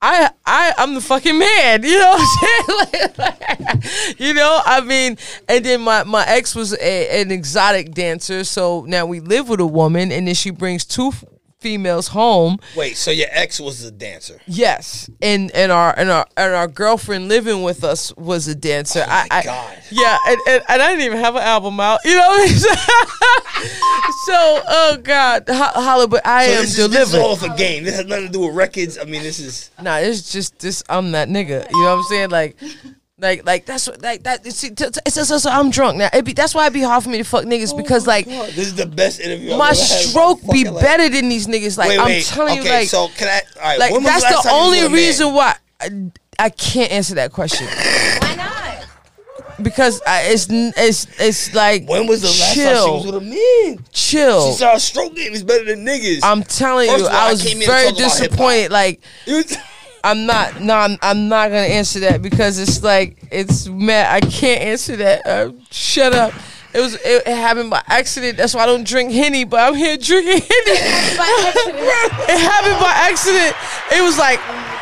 I I I'm the fucking man, you know what I'm saying? Like, like, you know, I mean, and then my my ex was a, an exotic dancer, so now we live with a woman, and then she brings two females home. Wait, so your ex was a dancer? Yes, and and our and our and our girlfriend living with us was a dancer. Oh I, I, God. Yeah, and, and, and I didn't even have an album out. You know what I mean? so, oh God, Ho- holla, but I So am this, is, this delivered. is all a game. This has nothing to do with records. I mean, this is Nah, it's just this. I'm that nigga. You know what I'm saying? Like, like, like that's what like that. See, t- t- it's just, so I'm drunk now. It be that's why it be hard for me to fuck niggas oh because like this is the best interview. I've my ever had stroke be fucking life. better than these niggas. Like Wait, I'm telling okay, you, like, so can I? All right, like that's last the time you was only with man? reason why I, I can't answer that question Why not? because I, it's it's it's like When was the last time she was with a man? chill. She said our stroke game is better than niggas. I'm telling First you, all, I I was came very talk disappointed. Like. You- I'm not. No, I'm, I'm not gonna answer that because it's like it's mad. I can't answer that. Uh, shut up. It was. It, it happened by accident. That's why I don't drink henny. But I'm here drinking henny. it happened by accident. It was like.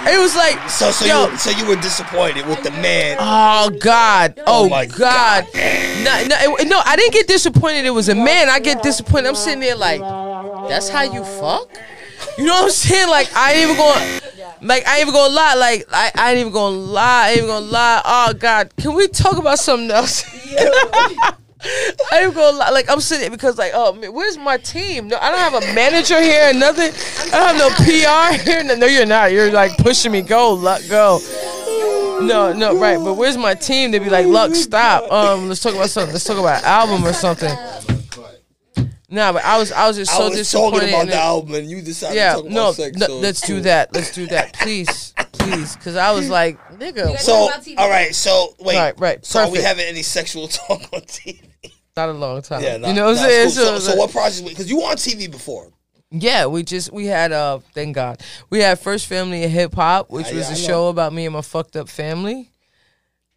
It was like. so, so yo. you, so you were disappointed with the man. Oh God! Oh, my God! No, no, it- no, I didn't get disappointed. It was a man. I get disappointed. I'm sitting there like, that's how you fuck. You know what I'm saying? Like I ain't even going. Like I ain't even gonna lie. Like I, I ain't even gonna lie. I ain't even gonna lie. Oh God! Can we talk about something else? I ain't gonna lie. Like I'm sitting because like, oh man, where's my team? No, I don't have a manager here and nothing. I don't have no PR here. No, no, you're not. You're like pushing me. Go, luck, go. No, no, right. But where's my team? They'd be like, Luck, stop. Um, let's talk about something. Let's talk about album or something. Nah, but I was, I was just so I was disappointed. talking about the album, and you decided Yeah, to talk no, about sex. no so let's it's do cool. that. Let's do that, please, please, because I was like, nigga, So, Talk about TV. all right. So, wait. Right, right, So, are we perfect. having any sexual talk on TV? not a long time. Yeah, nah, you know what I'm saying? cool. So, So- so, what projects? Because you were on TV before. Yeah, we just we had uh thank God we had First Family in Hip Hop, which Yeah, was yeah, a I know. show about me and my fucked up family.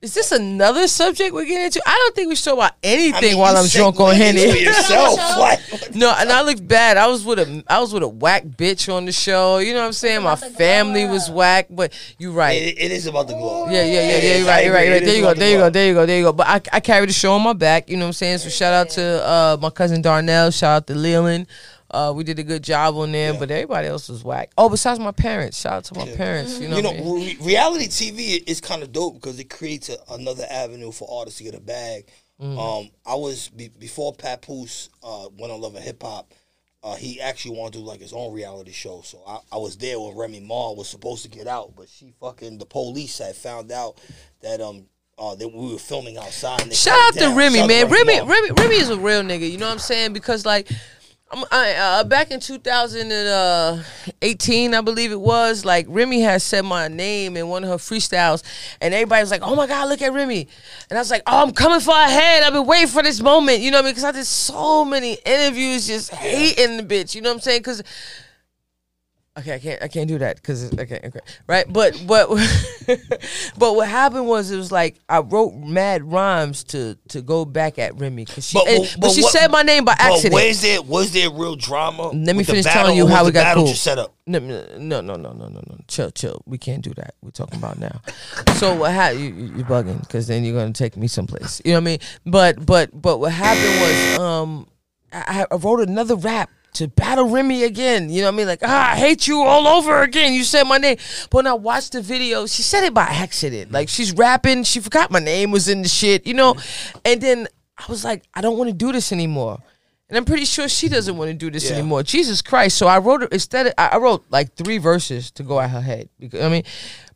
Is this another subject we're getting into? I don't think we should talk about anything I mean, while I'm drunk on segued Henny. yourself. like, No, and I looked bad. I was with a I was with a whack bitch on the show. You know what I'm saying? My family was whack, but you're right. It, it is about the glow. Yeah, yeah, yeah, yeah. is. You're right, you're right, agree. you're right. It you go, there you go, there you go, there you go. But I, I carried the show on my back. You know what I'm saying? So shout out to uh, my cousin Darnell. Shout out to Leland. Uh, we did a good job on there, but everybody else was whack. Oh, besides my parents. Shout out to my parents. You know, You know, I mean? re- reality TV is kind of dope because it creates a, another avenue for artists to get a bag. Mm. Um, I was be, before Papoose uh, went on Love and Hip Hop. uh, he actually wanted to do like his own reality show. So I, I was there when Remy Ma was supposed to get out, but she fucking the police had found out that um uh that we were filming outside. Shout out. Remy, Shout out man. to Remy, Ma. Remy, Remy is a real nigga. You know what I'm saying? Because like, I, uh, back in 2018, I believe it was. Like Remy had said my name in one of her freestyles, and everybody was like, "Oh my god, look at Remy!" And I was like, "Oh, I'm coming for her head. I've been waiting for this moment." You know what I mean? Because I did so many interviews just hating the bitch. You know what I'm saying? Because Okay, I can't I can't do that because okay, okay, right. But but but what happened was it was like I wrote mad rhymes to to go back at Remy because she But- and- but- but, she what- said my name by accident. was there was there real drama? Let me finish telling you how we got cool. Set up. No, no, no, no, no, no, no. Chill, chill. We can't do that. We're talking about now. so what happened? You, you- you're bugging because then you're gonna take me someplace. You know what I mean? But but but what happened was um I, I wrote another rap. To battle Remy again, you know what I mean? Like, ah, I hate you all over again. You said my name, but when I watched the video, she said it by accident. Like she's rapping, she forgot my name was in the shit, you know. And then I was like, I don't want to do this anymore. And I'm pretty sure she doesn't want to do this Yeah. anymore. Jesus Christ! So I wrote instead. Of, I I wrote like three verses to go at her head. Because, I mean,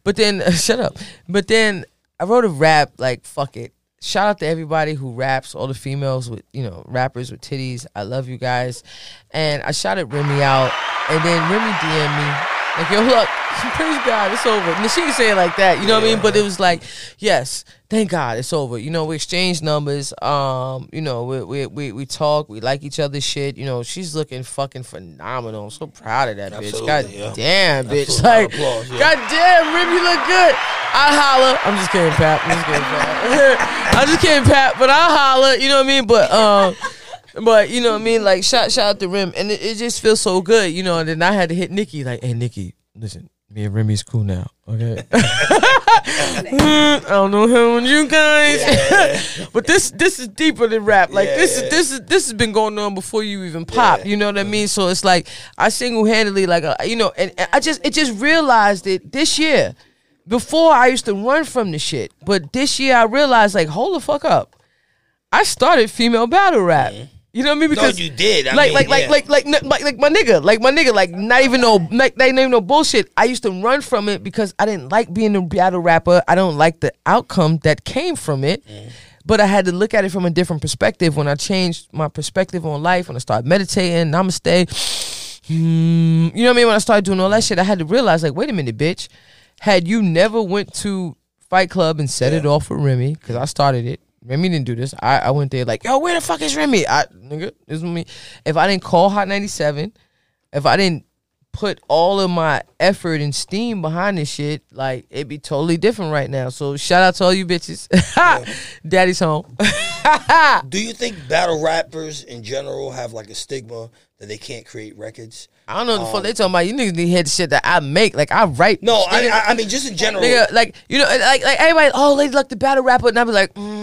but then shut up. But then I wrote a rap like fuck it. Shout out to everybody who raps, all the females with you know rappers with titties. I love you guys. And I shouted Remy out, and then Remy DM me like, yo, look, praise God, it's over. And she didn't say it like that, you know what I mean? But it was like, yes, thank God, it's over. You know, we exchange numbers. Um, you know, we we we, we talk. We like each other's shit. You know, she's looking fucking phenomenal. I'm so proud of that bitch. God yeah. damn, bitch. Absolutely. Like, Applause, yeah. God damn, Remy look good. I holler. I'm just kidding, Pat. I'm just kidding, Pat. I'm just kidding, Pat. But I holler. You know what I mean? But um. But you know what I mean, like shout shout out to Rim, and it, it just feels so good, you know. And then I had to hit Nikki, like, "Hey, Nikki, listen, me and Remy's cool now, okay?" I don't know how on you guys, but this this is deeper than rap. Like this is this is this has been going on before you even pop. You know what I mean? So it's like I single handedly, like, uh, you know, and, and I just it just realized it this year. Before I used to run from the shit, but this year I realized, like, hold the fuck up. I started female battle rap. You know what I mean? Because you did. I like, mean, like, like, yeah. like, like, like, like, like my nigga, like my nigga, like not even no, like, not even no bullshit. I used to run from it because I didn't like being a battle rapper. I don't like the outcome that came from it. But I had to look at it from a different perspective when I changed my perspective on life. When I started meditating, namaste. Hmm, you know what I mean? When I started doing all that shit, I had to realize, like, wait a minute, bitch. Had you never went to Fight Club and set it off with Remy, because I started it. Remy didn't do this. I, I went there like, yo, where the fuck is Remy? I nigga, this is me. If I didn't call Hot 97, if I didn't put all of my effort and steam behind this shit, like it'd be totally different right now. So shout out to all you bitches. Daddy's home. Do you think battle rappers in general have like a stigma that they can't create records? I don't know what the fuck they talking about. You niggas need to hear the shit that I make. Like I write. No, I. I, I mean just in general. Nigga, like you know, like like everybody, oh, Lady Luck the battle rapper, and I be like, mm,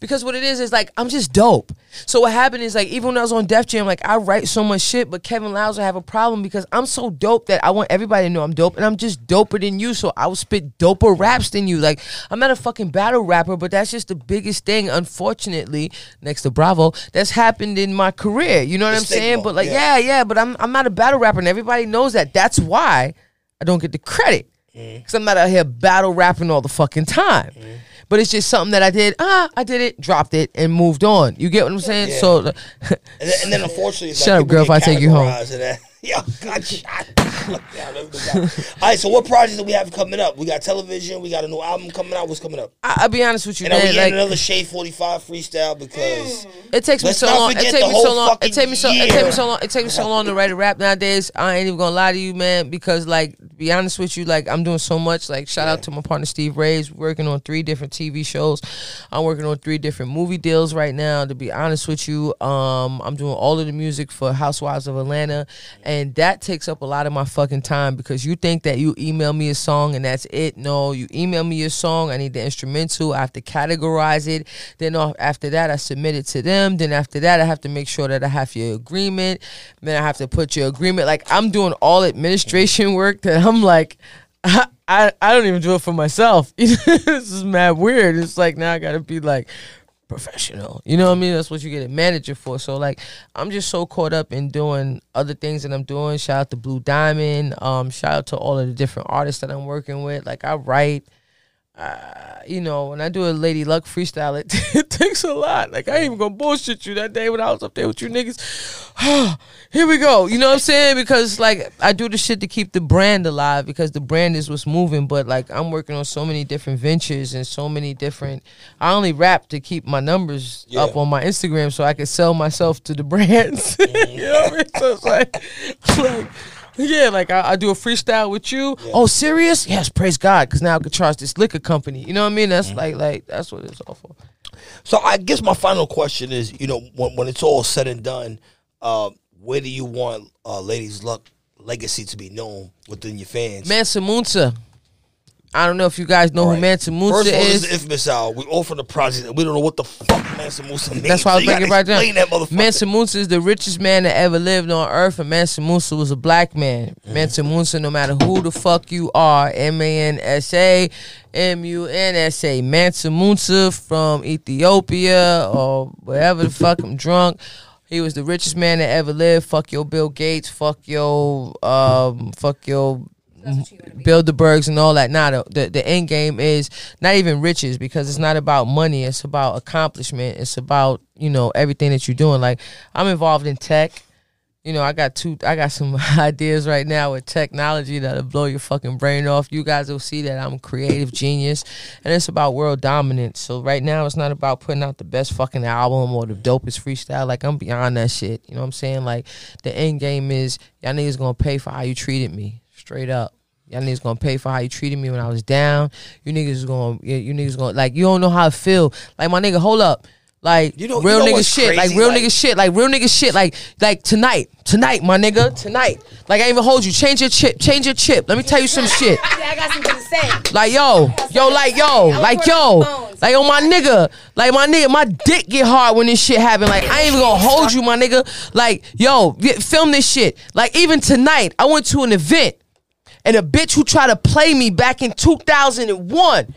because what it is is like I'm just dope. So what happened is like even when I was on Def Jam, like I write so much shit, but Kevin will have a problem because I'm so dope that I want everybody to know I'm dope, and I'm just doper than you. So I will spit doper raps than you. Like I'm not a fucking battle rapper, but that's just the biggest thing, unfortunately, next to Bravo, that's happened in my career. You know what The I'm saying? But like, yeah. yeah, yeah, but I'm I'm not a battle rapper, and everybody knows that. That's why I don't get the credit. Mm. Cause I'm not out here battle rapping all the fucking time. Mm. But it's just something that I did. Ah, I did it, dropped it, and moved on. You get what I'm saying? Yeah. So, And then, and then unfortunately, Shut like up, girl, if I take you home. Categorized in that. Yo, got shot. Yeah, let me go back. All right, so what projects do we have coming up? We got television. We got a new album coming out. What's coming up? I, I'll be honest with you, And man. Like, another Shade Forty Five freestyle because it takes me so long. It takes me so long. It takes me so. It takes me so long. It takes me so long to write a rap nowadays. I ain't even gonna lie to you, man. Because like, be honest with you, like I'm doing so much. Like, shout out to my partner Steve Rays. Working on three different TV shows. I'm working on three different movie deals right now. To be honest with you, um, I'm doing all of the music for Housewives of Atlanta, and that takes up a lot of my fucking time because you think that you email me a song and that's it. No, you email me a song. I need the instrumental. I have to categorize it. Then after that, I submit it to them. Then after that, I have to make sure that I have your agreement. Then I have to put your agreement. Like I'm doing all administration work that I'm like. I, I, I don't even do it for myself. this is mad weird. It's like now I gotta be like professional. You know what I mean? That's what you get a manager for. So like I'm just so caught up in doing other things that I'm doing. Shout out to Blue Diamond. Um, shout out to all of the different artists that I'm working with. Like I write. Uh, you know, when I do a Lady Luck freestyle, it, it takes a lot. Like I ain't even gonna bullshit you that day when I was up there with you niggas. Here we go. You know what I'm saying? Because like I do the shit to keep the brand alive because the brand is what's moving. But like I'm working on so many different ventures and so many different. I only rap to keep my numbers Yeah. up on my Instagram so I can sell myself to the brands. you know what I mean? So it's like, like yeah, like I, I do a freestyle with you. Oh, serious? Yes, praise God, because now I could trust this liquor company. You know what I mean? That's like, like that's what it's all for. So I guess my final question is, you know, when, when it's all said and done, uh, where do you want uh, Ladies Luck legacy to be known within your fans? Mansa Musa. I don't know if you guys know All who right. Mansa Musa First of all, is. the Inphamus Hour. We all from the project, and we don't know what the fuck Mansa Musa means. That's why I was So you bringing it right that. Mansa Musa is the richest man that ever lived on earth, and Mansa Musa was a black man. Mm-hmm. Mansa Musa, no matter who the fuck you are, M A N S A, M U N S A, Mansa Musa from Ethiopia or wherever the fuck I'm drunk. He was the richest man that ever lived. Fuck your Bill Gates. Fuck your um. Fuck your Bilderbergs and all that. The, the the end game is not even riches because it's not about money. It's about accomplishment. It's about you know everything that you're doing. Like I'm involved in tech. You know, I got two. I got some ideas right now with technology that'll blow your fucking brain off. You guys will see that I'm a creative genius, and it's about world dominance. So right now, it's not about putting out the best fucking album or the dopest freestyle. Like I'm beyond that shit. You know what I'm saying? Like the end game is y'all niggas gonna pay for how you treated me, straight up. Y'all niggas gonna pay for how you treated me when I was down. You niggas is gonna, you niggas gonna like. You don't know how I feel. Like my nigga, hold up. Like You know- you real know nigga what's shit. Like real Like- nigga shit. Like real nigga shit. Like like tonight, tonight, my nigga, tonight. Like I ain't even hold you. Change your chip. Change your chip. Let me tell you some shit. Yeah, I got something to say. Like yo, yo, like yo, like yo, like yo, my nigga, like my nigga, my dick get hard when this shit happen. Like I ain't even gonna hold you, my nigga. Like yo, film this shit. Like even tonight, I went to an event, and a bitch who tried to play me back in 2001.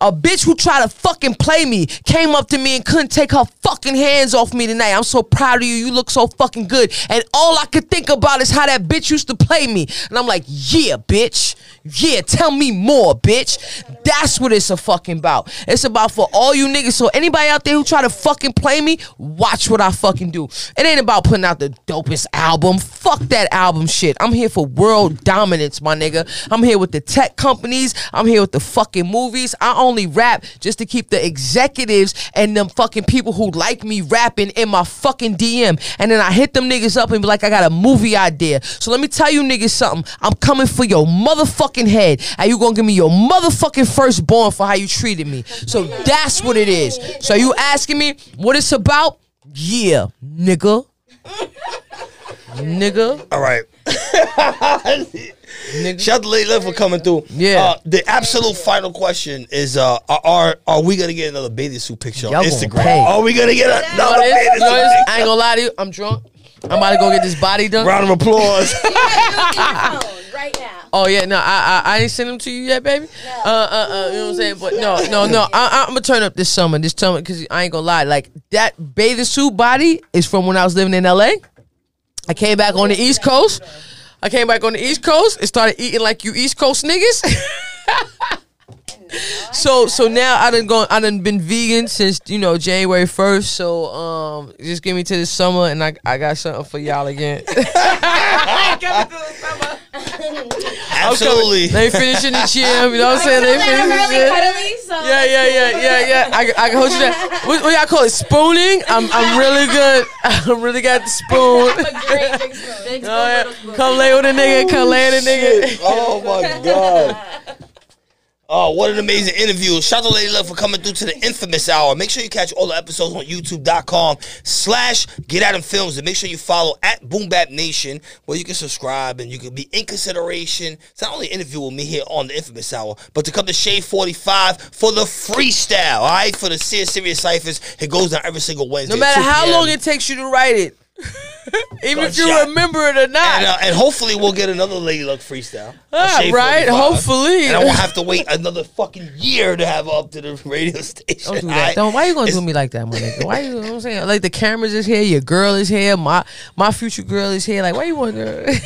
A bitch who tried to fucking play me came up to me and couldn't take her fucking hands off me tonight. I'm so proud of you. You look so fucking good. And all I could think about is how that bitch used to play me. And I'm like, yeah, bitch. Yeah, tell me more, bitch. That's what it's a fucking about. It's about for all you niggas. So anybody out there who try to fucking play me, watch what I fucking do. It ain't about putting out the dopest album. Fuck that album shit. I'm here for world dominance, my nigga. I'm here with the tech companies. I'm here with the fucking movies. I only rap just to keep the executives and them fucking people who like me rapping in my fucking DM. And then I hit them niggas up and be like, I got a movie idea. So let me tell you niggas something. I'm coming for your motherfucking head. And you gonna give me your motherfucking firstborn for how you treated me. So that's what it is. So you asking me what it's about? Yeah, nigga. nigga. All right. Nigga. Shout out to Lady Luck for coming through. Yeah. Uh, the absolute final question is: uh, are, are are we gonna get another bathing suit picture on Y'all gonna Instagram? pay. Are we gonna get You know another what it is? bathing You it suit is? picture? I ain't gonna lie to you. I'm drunk. I'm about to go get this body done. Round of applause. right now. Oh yeah, no, I I, I ain't sent them to you yet, baby. Uh, uh, uh, you know what I'm saying? But no, no, no. I, I'm gonna turn up this summer. This summer, because I ain't gonna lie. Like that bathing suit body is from when I was living in LA. I came back on the East Coast. I came back on the East Coast and started eating like you East Coast niggas. so so now I done gone I done been vegan since you know January first. So um just give me to the summer and I I got something for y'all again. Absolutely. Let me finish in the gym. You know what I'm saying? Let me finish in the gym. cuddly, so Yeah, yeah, yeah, yeah, yeah. I, I can hold you that. What, what y'all call it? Spooning? I'm, I'm really good. I'm really got the spoon. I'm a great big spoon. Big spoon, Oh, yeah. spoon. Come lay with a nigga. Come lay with a nigga. Oh my god. Oh, what an amazing interview. Shout out to Lady Love for coming through to the Inphamus Hour. Make sure you catch all the episodes on youtube.com slash Get At 'em Films and make sure you follow at Boom Bap Nation where you can subscribe and you can be in consideration. It's not only interview with me here on the Inphamus Hour, but to come to Shade 45 for the freestyle, all right? For the Sirius Sirius Cyphers. It goes down every single Wednesday. No matter how long it takes you to write it. Even if you remember it or not. And, uh, and hopefully we'll get another Lady Luck freestyle. Ah, right, hopefully. And I won't have to wait another fucking year to have up to the radio station. Don't do that. I- Don't. Why you gonna do me like that, my nigga? Why you? You know what I'm saying like the cameras is here, your girl is here, my my future girl is here. Like, why you want to?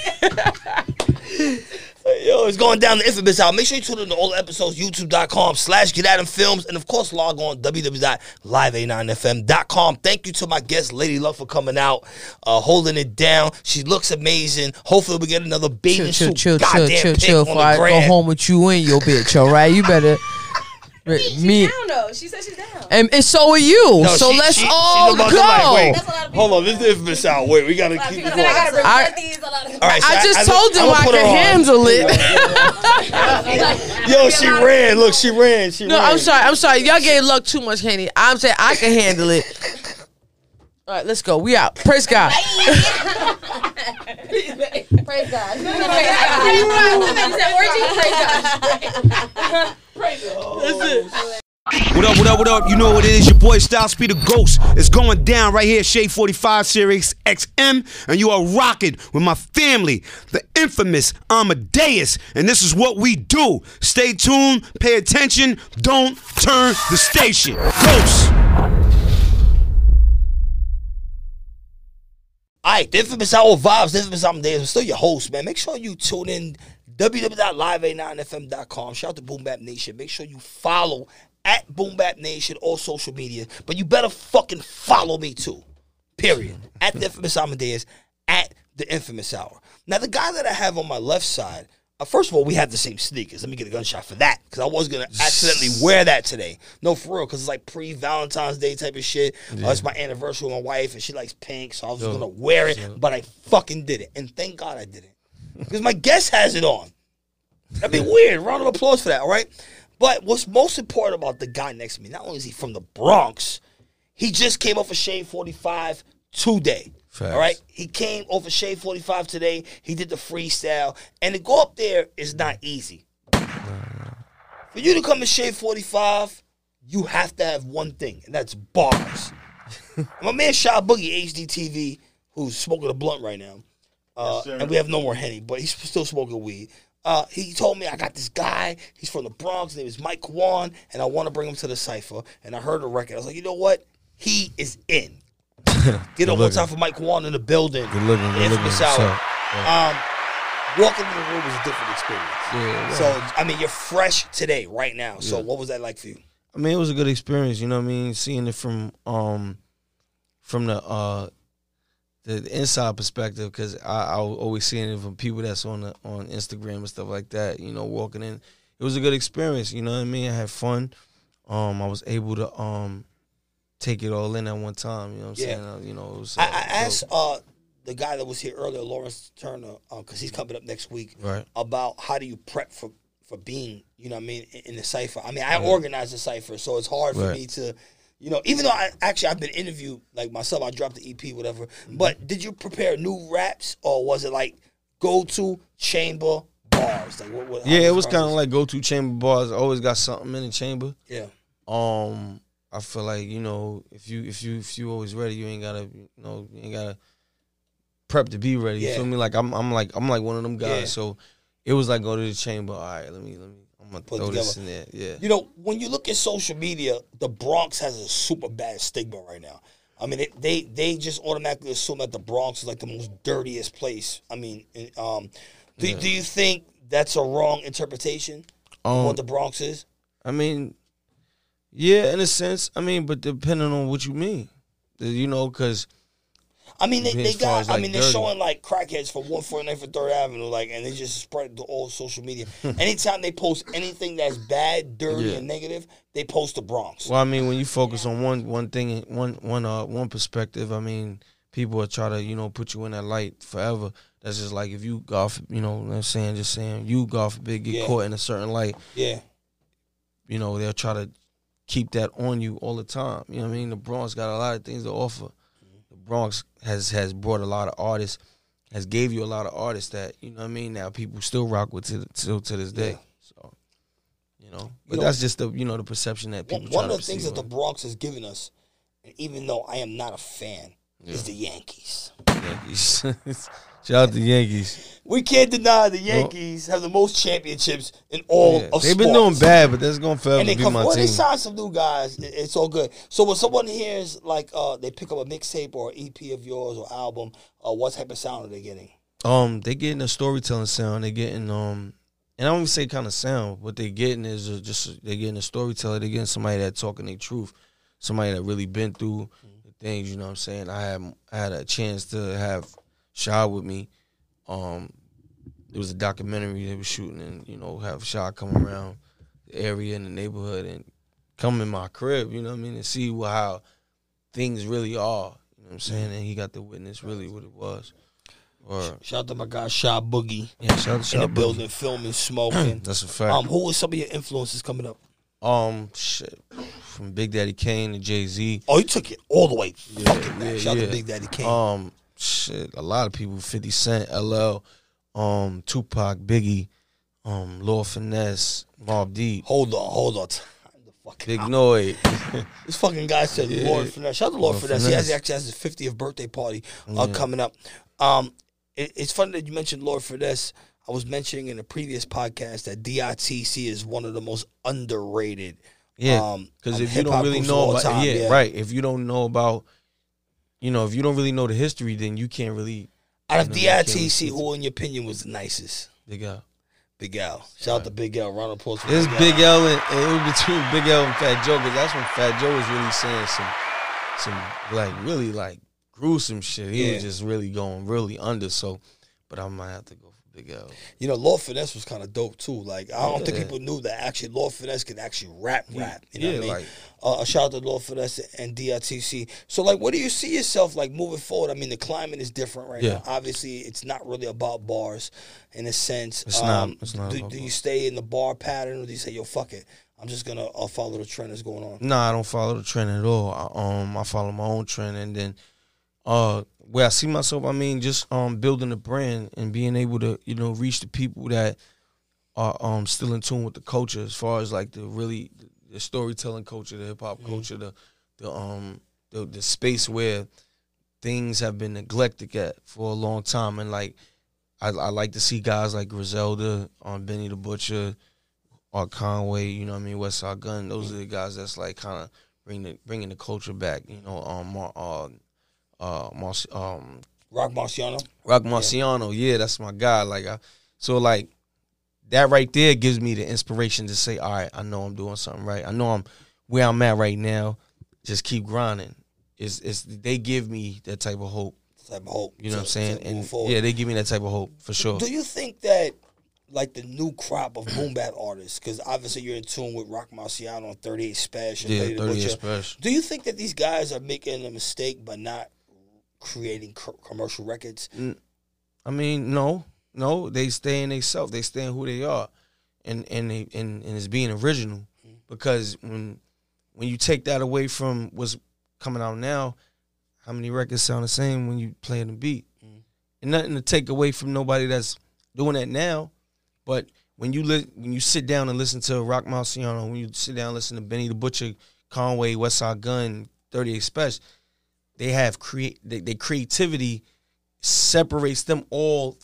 Yo, it's going down the Inphamus Hour. Make sure you tune in to all the episodes, youtube.com slash get at films. And of course, log on www.live89fm.com. Thank you to my guest, Lady Love, for coming out, uh, holding it down. She looks amazing. Hopefully, we get another bathing chill, suit. chill, chill, goddamn chill, chill. on Before I go gram. home with you and your bitch, all right? You better. Me She's Down though. She said she's down. and, and so are you. No, so she- let's she- she's all about go. to like, wait, That's a lot of people. hold on, this is the Inphamus Hour. Wait, we gotta keep it Then I gotta going. I- report these. A lot of All right, so I just I- told him I'ma I put could her on. handle it. Yo, she ran. Look, she ran. She no, ran. I'm sorry. I'm sorry. Y'all gave luck too much, Henny. I'm saying I can handle it. All right, let's go. We out. Praise God. Praise God. Praise God. Praise God. What up, what up, what up? You know what it is, your boy Style Speed the Ghost. It's going down right here, Shade 45 Sirius XM, and you are rocking with my family, the Inphamus Amadeuz. And this is what we do. Stay tuned, pay attention, don't turn the station. Ghost. All right, the Inphamus Hour vibes, the infamous days. I'm still your host, man. Make sure you tune in www.live89fm.com. Shout out to Boom Bap Nation. Make sure you follow at Boom Bap Nation all social media. But you better fucking follow me too. Period. At the Inphamus Amadeuz, at the Inphamus Hour. Now the guy that I have on my left side. Uh, first of all, we have the same sneakers. Let me get a gunshot for that because I was gonna accidentally wear that today. No, for real, because it's like pre Valentine's Day type of shit. Uh, it's my anniversary with my wife, and she likes pink, so I was gonna wear it, but I fucking did it, and thank God I did it because my guest has it on. That'd be weird. Round of applause for that, all right? But what's most important about the guy next to me, not only is he from the Bronx, he just came off of Shade 45 today. Facts. All right? He came off of Shade 45 today. He did the freestyle. And to go up there is not easy. For you to come to Shade 45, you have to have one thing, and that's bars. My man Chi Boogie, HDTV, who's smoking a blunt right now. Uh, and we have no more Henny, but he's still smoking weed. Uh, he told me I got this guy. He's from the Bronx. His name is Mike Kuwan, and I want to bring him to the cipher. And I heard the record. I was like, you know what? He is in. Get up one time for Mike Kuwan in the building. Good looking, The good looking. hour. Um, walking in the room was a different experience. Yeah, So I mean, you're fresh today, right now. So what was that like for you? I mean, it was a good experience. You know what I mean? Seeing it from um from the uh the, the inside perspective, because I, I was always seeing it from people that's on the on Instagram and stuff like that. You know, walking in, it was a good experience. You know what I mean? I had fun. Um, I was able to um take it all in at one time. You know what I'm Yeah. saying? Uh, you know, it was. I, uh, I dope. asked uh, the guy that was here earlier, Lawrence Turner, because he's coming up next week, Right. about how do you prep for for being, you know, what I mean, in, in the cipher. I mean, I organize the cipher, so it's hard for Right. me to, you know, even though I actually I've been interviewed like myself, I dropped the EP, whatever. Mm-hmm. But did you prepare new raps, or was it like go to chamber bars? Like what? what Yeah, it was kind of like go to chamber bars. I always got something in the chamber. yeah. Um, I feel like you know if you if you if you always ready, you ain't gotta you know you ain't gotta prep to be ready. You feel me? Like I'm I'm like I'm like one of them guys. Yeah. So it was like go to the chamber. All right, let me let me. I'm gonna Put throw this in together. there. Yeah. You know, when you look at social media, the Bronx has a super bad stigma right now. I mean, it, they they just automatically assume that the Bronx is like the most dirtiest place. I mean, um, do, do you think that's a wrong interpretation of Um, what the Bronx is? I mean, yeah, in a sense. I mean, but depending on what you mean, you know, because I mean, they, they got. as, I mean, they're dirty. showing like crackheads from 149 for Third Avenue, like, and they just spread it to all social media. Anytime they post anything that's bad, dirty, Yeah. and negative, they post the Bronx. Well, I mean, when you focus on one one thing, one one uh one perspective, I mean, people will try to you know put you in that light forever. That's just like if you golf, you know, what I'm saying, just saying you golf big, get Yeah. caught in a certain light, Yeah, you know, they'll try to keep that on you all the time. You know what I mean? The Bronx got a lot of things to offer. Bronx has has brought a lot of artists, has gave you a lot of artists that you know what I mean. Now people still rock with to till to this day. Yeah. So, you know, but know- that's just the you know the perception that people. one, one of the things that the. Bronx has given us, and even though I am not a fan, is the Yankees. Yankees. Shout out to Yankees. We can't deny the Yankees have the most championships in all Yeah, of They've been doing bad, but that's gonna forever and they be come my well, they team. sign some new guys. It- It's all good. So when someone hears like uh they pick up a mixtape or EP of yours or album, uh, what type of sound are they getting? Um, they getting a storytelling sound. They getting um, and I don't even say kind of sound. What they getting is uh, just they getting a storyteller. They getting somebody that talking their truth, somebody that really been through the things. You know what I'm saying? I had I had a chance to have Shaw with me. Um, it was a documentary they were shooting, and you know have Shaw come around the area and the neighborhood and come in my crib. You know what I mean? And see how things really are. You know what I'm saying? And he got to witness really what it was. Or Shout out to my guy Chi Boogie. Yeah, shout out to in the Boogie. building, filming, smoking. That's a fact. Um, who are some of your influences coming up? Um, shit, from Big Daddy Kane to Jay Z. Oh, you took it all the way. Yeah, fucking back. yeah, Shout out to Big Daddy Kane. Um, shit, a lot of people. Fifty Cent, LL, um, Tupac, Biggie, um, Lord Finesse, Mobb Deep. Hold on, hold on. Big Noyd. This fucking guy said Yeah. Lord Finesse. Shout out to Lord, Lord Finesse. He has, Finesse. he actually has his 50th birthday party uh, Yeah. coming up. Um, it, it's funny that you mentioned Lord Finesse. I was mentioning in a previous podcast that DITC is one of the most underrated. Yeah, um, because um, if you don't really know about time, yeah, right. If you don't know about, you know, if you don't really know the history, then you can't really. Out of DITC, who in your opinion was the nicest? Big L. Big L. Shout out to Big L. Round of applause for It's Big Big L and, and it was between Big L and Fat Joe because that's when Fat Joe was really saying some, some like really like gruesome shit. He Yeah. was just really going really under. So, but I might have to go for Big L. You know, Lord Finesse was kind of dope too. Like I don't think people knew that actually Lord Finesse could actually rap, rap. You know yeah, what I mean? like- uh, a shout out to Lord Finesse and DITC. So, like, what do you see yourself like moving forward? I mean, the climate is different right Yeah. now. Obviously, it's not really about bars in a sense. It's not- Um, it's not do, do you stay in the bar pattern, or do you say, "Yo, fuck it, I'm just gonna uh, follow the trend that's going on"? Nah, I don't follow the trend at all. I, um, I follow my own trend, and then, uh, where I see myself, I mean, just um, building a brand and being able to, you know, reach the people that are um still in tune with the culture, as far as like the really the storytelling culture, the hip hop culture, the the um the the space where things have been neglected at for a long time, and like I, I like to see guys like Griselda, um, Benny the Butcher, or Conway, you know what I mean, Westside Gun. Those are the guys that's like kind of bring the bringing the culture back. You know, um, uh, uh, Marci- um, Rock Marciano. Rock Marciano, yeah. that's my guy. Like, I, so like that right there gives me the inspiration to say, all right, I know I'm doing something right. I know I'm where I'm at right now. Just keep grinding. It's, it's they give me that type of hope. Type of hope. You know what I'm saying? And forward. yeah, they give me that type of hope for sure. Do you think that, like the new crop of boom bap artists, because obviously you're in tune with Rock Marciano on 38 Spesh, Yeah, 38 Butcher. Special. Do you think that these guys are making a mistake by not creating co- commercial records? Mm. I mean, no, no. They stay in themselves. They stay in who they are, and and they and, and it's being original. Mm. Because when when you take that away from what's coming out now, how many records sound the same when you play the beat? Mm. And nothing to take away from nobody that's doing that now, but when you li- when you sit down and listen to Rock Marciano, when you sit down and listen to Benny the Butcher, Conway, Westside Gun, Thirty Eight Spesh, they have create their creativity separates them all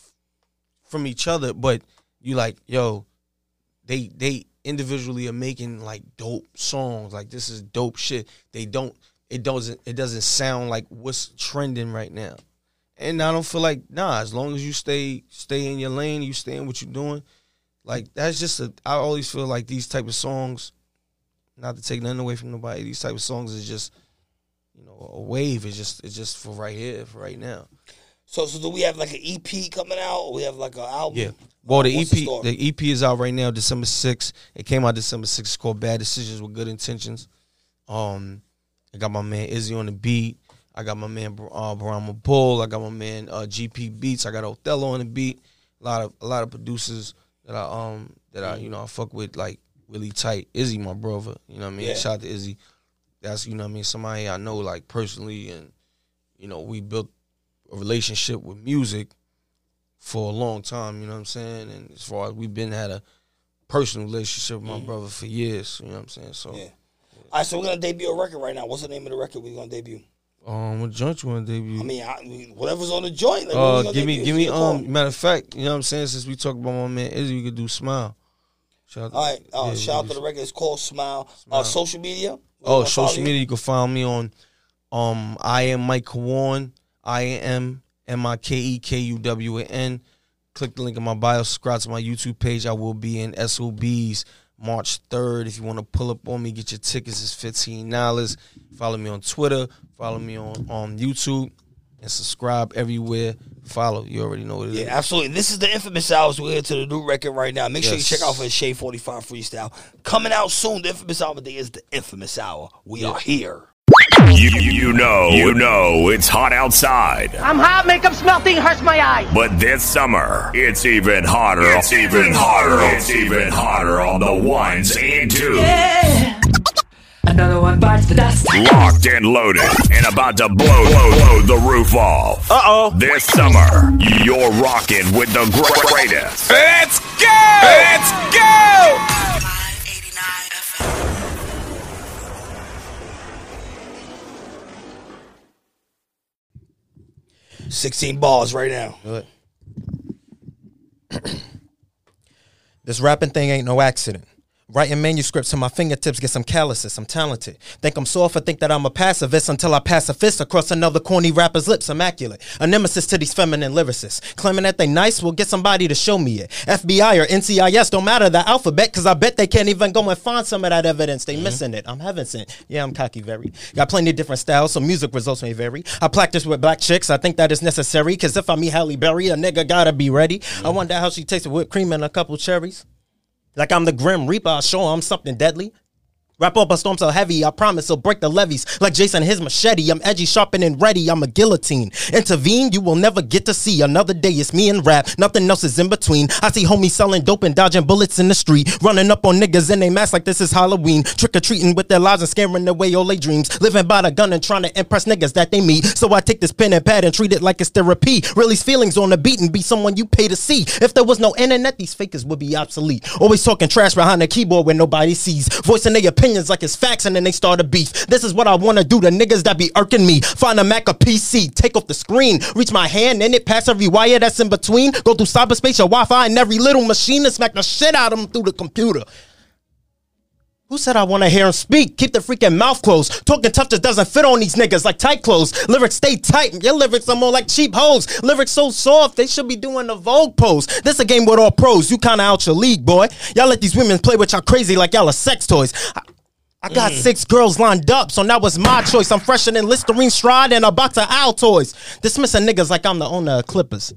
from each other. But you like, yo, they they individually are making like dope songs. Like this is dope shit. They don't it doesn't it doesn't sound like what's trending right now. And I don't feel like nah. As long as you stay stay in your lane, you stay in what you're doing. Like that's just a. I always feel like these type of songs, not to take nothing away from nobody. These type of songs is just, a wave. It's just it's just for right here, for right now. So, so do we have like an EP coming out? Or we have like an album? Yeah. Well, the What's EP, story? the, EP is out right now, December 6th. It came out December 6th. It's called Bad Decisions with Good Intentions. Um, I got my man Izzy on the beat. I got my man uh, Brahma Bull. I got my man uh, GP Beats. I got Othello on the beat. A lot of a lot of producers that I um that I you know I fuck with like really tight. Izzy, my brother. You know what I mean. Yeah. Shout out to Izzy. That's you know what I mean. Somebody I know like personally, and you know we built a relationship with music for a long time, you know what I'm saying? And as far as we've been had a personal relationship with my brother for years, you know what I'm saying? So Yeah. All right, so we're gonna debut a record right now. What's the name of the record we're gonna debut? Um, what joint you want to debut? I mean, I, whatever's on the joint. Like, uh, give me, debut? give me. Um, matter of fact, you know what I'm saying. Since we talked about my man Izzy, we could do Smile. Shout All right. Uh, yeah, shout out to the record. It's called Smile. Uh, Smile. social media. Oh, social media. You can find me on um I am Mike Kuwan. I am M I K E K U W A N. Click the link in my bio. Subscribe to my YouTube page. I will be in SOBs March third. If you want to pull up on me, get your tickets. It's fifteen dollars. Follow me on Twitter. Follow me on on YouTube. And subscribe everywhere. Follow. You already know what it is. Yeah, absolutely. This is the Inphamus Hours. We're into the new record right now. Make sure you check out for the Shade 45 freestyle. Coming out soon. The Inphamus Hour day is the Inphamus Hour. We are here. You, you know, you know, it's hot outside. I'm hot, makeup smelting, hurts my eyes. But this summer, it's even hotter. It's even hotter. It's even hotter on the ones and twos. Another one bites the dust. Locked and loaded and about to blow, blow, blow the roof off. Uh oh. This summer, you're rocking with the gr- greatest. Let's go! Let's go! 16 balls right now. This rapping thing ain't no accident. Writing manuscripts to my fingertips get some calluses. I'm talented. Think I'm soft or think that I'm a pacifist until I pass a fist across another corny rapper's lips. Immaculate. A nemesis to these feminine lyricists. Claiming that they nice will get somebody to show me it. FBI or NCIS don't matter the alphabet because I bet they can't even go and find some of that evidence. They mm-hmm. missing it. I'm heaven sent. Yeah, I'm cocky very. Got plenty of different styles, so music results may vary. I practice with black chicks. I think that is necessary because if I meet Halle Berry, a nigga gotta be ready. Mm-hmm. I wonder how she tastes with whipped cream and a couple cherries. Like I'm the Grim Reaper, I'll show I'm something deadly. Wrap up a storm so heavy, I promise he'll break the levees. Like Jason, his machete. I'm edgy, sharpened, and ready. I'm a guillotine. Intervene, you will never get to see another day. It's me and rap, nothing else is in between. I see homies selling dope and dodging bullets in the street, running up on niggas in they mask like this is Halloween. Trick or treating with their lives and scaring away all their dreams. Living by the gun and trying to impress niggas that they meet. So I take this pen and pad and treat it like it's therapy. Release feelings on the beat and be someone you pay to see. If there was no internet, these fakers would be obsolete. Always talking trash behind the keyboard when nobody sees. Voicing their opinions like it's facts and then they start a beef. This is what I wanna do to niggas that be irking me. Find a Mac or PC, take off the screen, reach my hand and it pass every wire that's in between. Go through cyberspace or Wi-Fi and every little machine and smack the shit out of them through the computer. Who said I want to hear him speak? Keep the freaking mouth closed. Talking tough just doesn't fit on these niggas like tight clothes. Lyrics stay tight. Your lyrics are more like cheap hoes. Lyrics so soft, they should be doing the Vogue pose. This a game with all pros. You kinda out your league, boy. Y'all let these women play with y'all crazy like y'all are sex toys. I, I got mm. six girls lined up, so now it's my choice. I'm fresher than Listerine Stride and a box of Altoids. Dismissing niggas like I'm the owner of Clippers.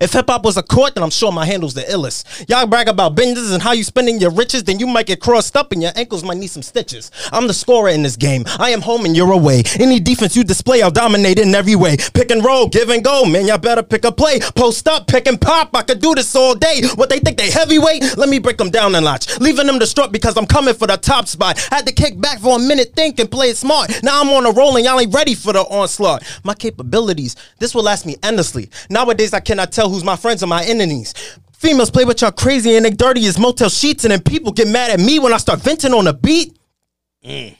If hip hop was a court, then I'm sure my handle's the illest. Y'all brag about business and how you spending your riches, then you might get crossed up and your ankles might need some stitches. I'm the scorer in this game. I am home and you're away. Any defense you display, I'll dominate in every way. Pick and roll, give and go, man. Y'all better pick a play. Post up, pick and pop. I could do this all day. What they think they heavyweight? Let me break them down and notch. Leaving them distraught because I'm coming for the top spot. Had to kick back for a minute, think and play it smart. Now I'm on a roll and y'all ain't ready for the onslaught. My capabilities, this will last me endlessly. Nowadays I cannot tell who's my friends and my enemies. Females play with y'all crazy and they dirty as motel sheets, and then people get mad at me when I start venting on a beat. Mm.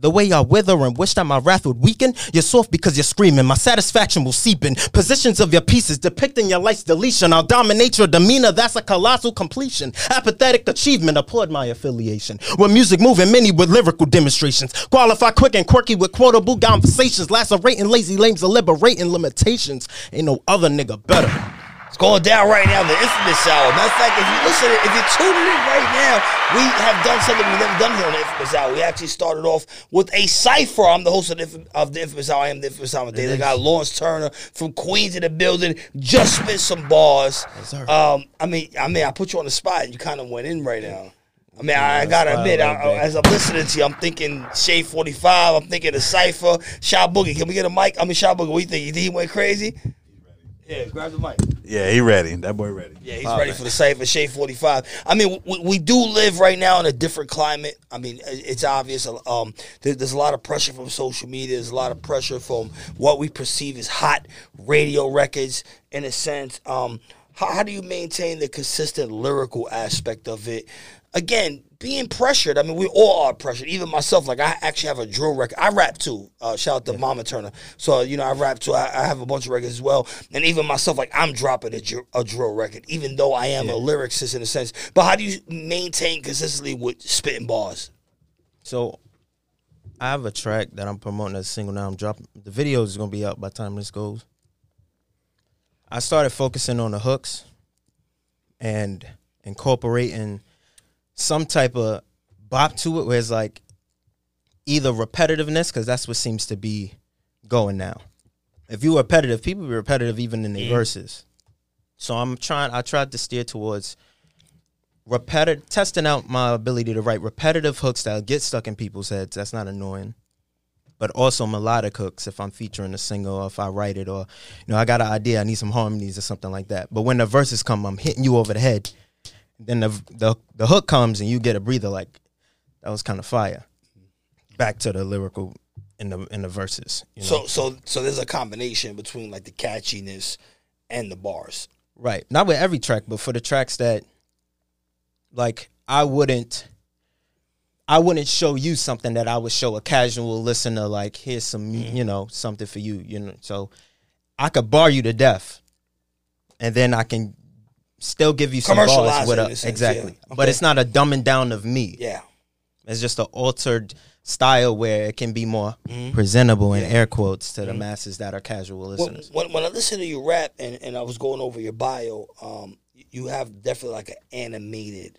The way y'all wither and wish that my wrath would weaken, you're soft because you're screaming. My satisfaction will seep in. Positions of your pieces depicting your life's deletion. I'll dominate your demeanor, that's a colossal completion. Apathetic achievement, applaud my affiliation. With music moving, many with lyrical demonstrations. Qualify quick and quirky with quotable conversations. Lacerating lazy lames, liberating limitations. Ain't no other nigga better. It's going down right now, the Inphamus Hour. Matter of fact, if you listen, if you're tuning in right now, we have done something we've never done here on the Inphamus Hour. We actually started off with a cipher. I'm the host of the, Infam- of the Inphamus Hour. I am the Inphamus Hour. Today. They got Lawrence Turner from Queens in the building. Just spit some bars. Um, I mean, I mean, I put you on the spot, and you kind of went in right now. I mean, I, I gotta admit, I I, like I- that. as I'm listening to you, I'm thinking Shade 45. I'm thinking the cipher. Chi Boogie. Can we get a mic? I mean, Chi Boogie. What do you think? You think he went crazy? Yeah, grab the mic. Yeah, he ready. That boy ready. Yeah, he's ready for the cipher. Shade 45. I mean, we, we do live right now in a different climate. I mean, it's obvious. Um, there- there's a lot of pressure from social media. There's a lot of pressure from what we perceive as hot radio records, in a sense. Um, how, how do you maintain the consistent lyrical aspect of it? Again, being pressured. I mean, we all are pressured. Even myself. Like I actually have a drill record. I rap too. Uh, shout out to Mama Turner. So you know, I rap too. I, I have a bunch of records as well. And even myself, like I'm dropping a, dr- a drill record, even though I am a lyricist in a sense. But how do you maintain consistently with spitting bars? So I have a track that I'm promoting as a single now. I'm dropping the video is gonna be out by the time this goes. I started focusing on the hooks and incorporating some type of bop to it where it's like either repetitiveness, because that's what seems to be going now. If you're repetitive, people be repetitive even in their Mhm. verses. So I'm trying I tried to steer towards repetitive testing out my ability to write repetitive hooks that get stuck in people's heads. That's not annoying. But also melodic hooks if I'm featuring a single or if I write it or you know, I got an idea, I need some harmonies or something like that. But when the verses come, I'm hitting you over the head. Then the the, the hook comes and you get a breather like that was kind of fire. Back to the lyrical in the in the verses. You know? So so so there's a combination between like the catchiness and the bars. Right. Not with every track, but for the tracks that like I wouldn't I wouldn't show you something that I would show a casual listener like here's some mm-hmm. you know something for you, you know. So I could bar you to death and then I can still give you some bars with a sense, exactly. yeah. But it's not a dumbing down of me. Yeah. It's just an altered style where it can be more Mhm. presentable in air quotes to the Mhm. masses that are casual listeners. when, when I listen to you rap and, and I was going over your bio, um, you have definitely like an animated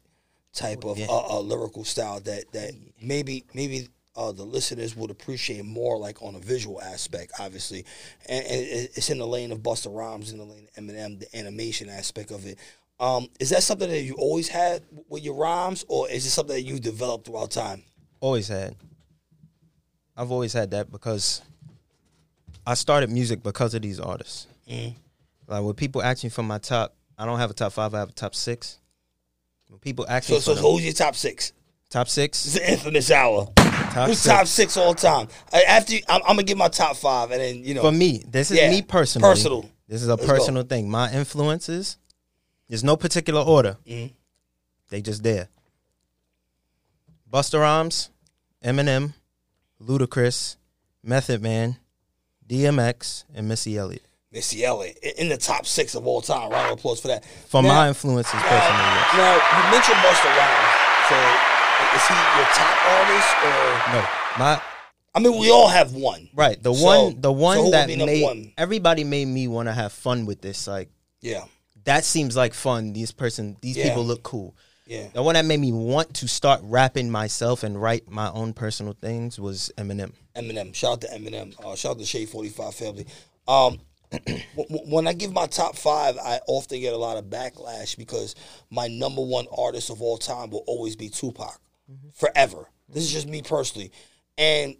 type of Yeah. uh, uh, lyrical style that that maybe maybe uh, the listeners would appreciate more like on a visual aspect, obviously, and, and it's in the lane of Busta Rhymes, in the lane of Eminem, the animation aspect of it. Um, is that something that you always had with your rhymes, or is it something that you developed throughout time? Always had. I've always had that because I started music because of these artists. Mhm. Like when people ask me for my top, I don't have a top five. I have a top six. When people ask me So, for so them- who's your top six? top six, It's the Inphamus hour. Top Who's six. top six all time? After you, I'm, I'm gonna give my top five, and then you know for me, this is Yeah, me personally. Personal. This is a Let's go. personal thing. My influences, there's no particular order. Mhm. They just there. Busta Rhymes, Eminem, Ludacris, Method Man, DMX, and Missy Elliott. Missy Elliott in the top six of all time. Round of applause for that. For Now- my influences personally, yes. Now you mentioned Busta Rhymes. So is he your top artist or No, my I mean, we all have one. right. The So- one, the one would that made one? everybody made me want to have fun with this. Like Yeah. that seems like fun. These person, these Yeah. people look cool. Yeah. The one that made me want to start rapping myself and write my own personal things was Eminem. Eminem. Shout out to Eminem. Uh, shout out to Shade 45 family. Um, when I give my top five, I often get a lot of backlash because my number one artist of all time will always be Tupac. Forever. This is just me personally. And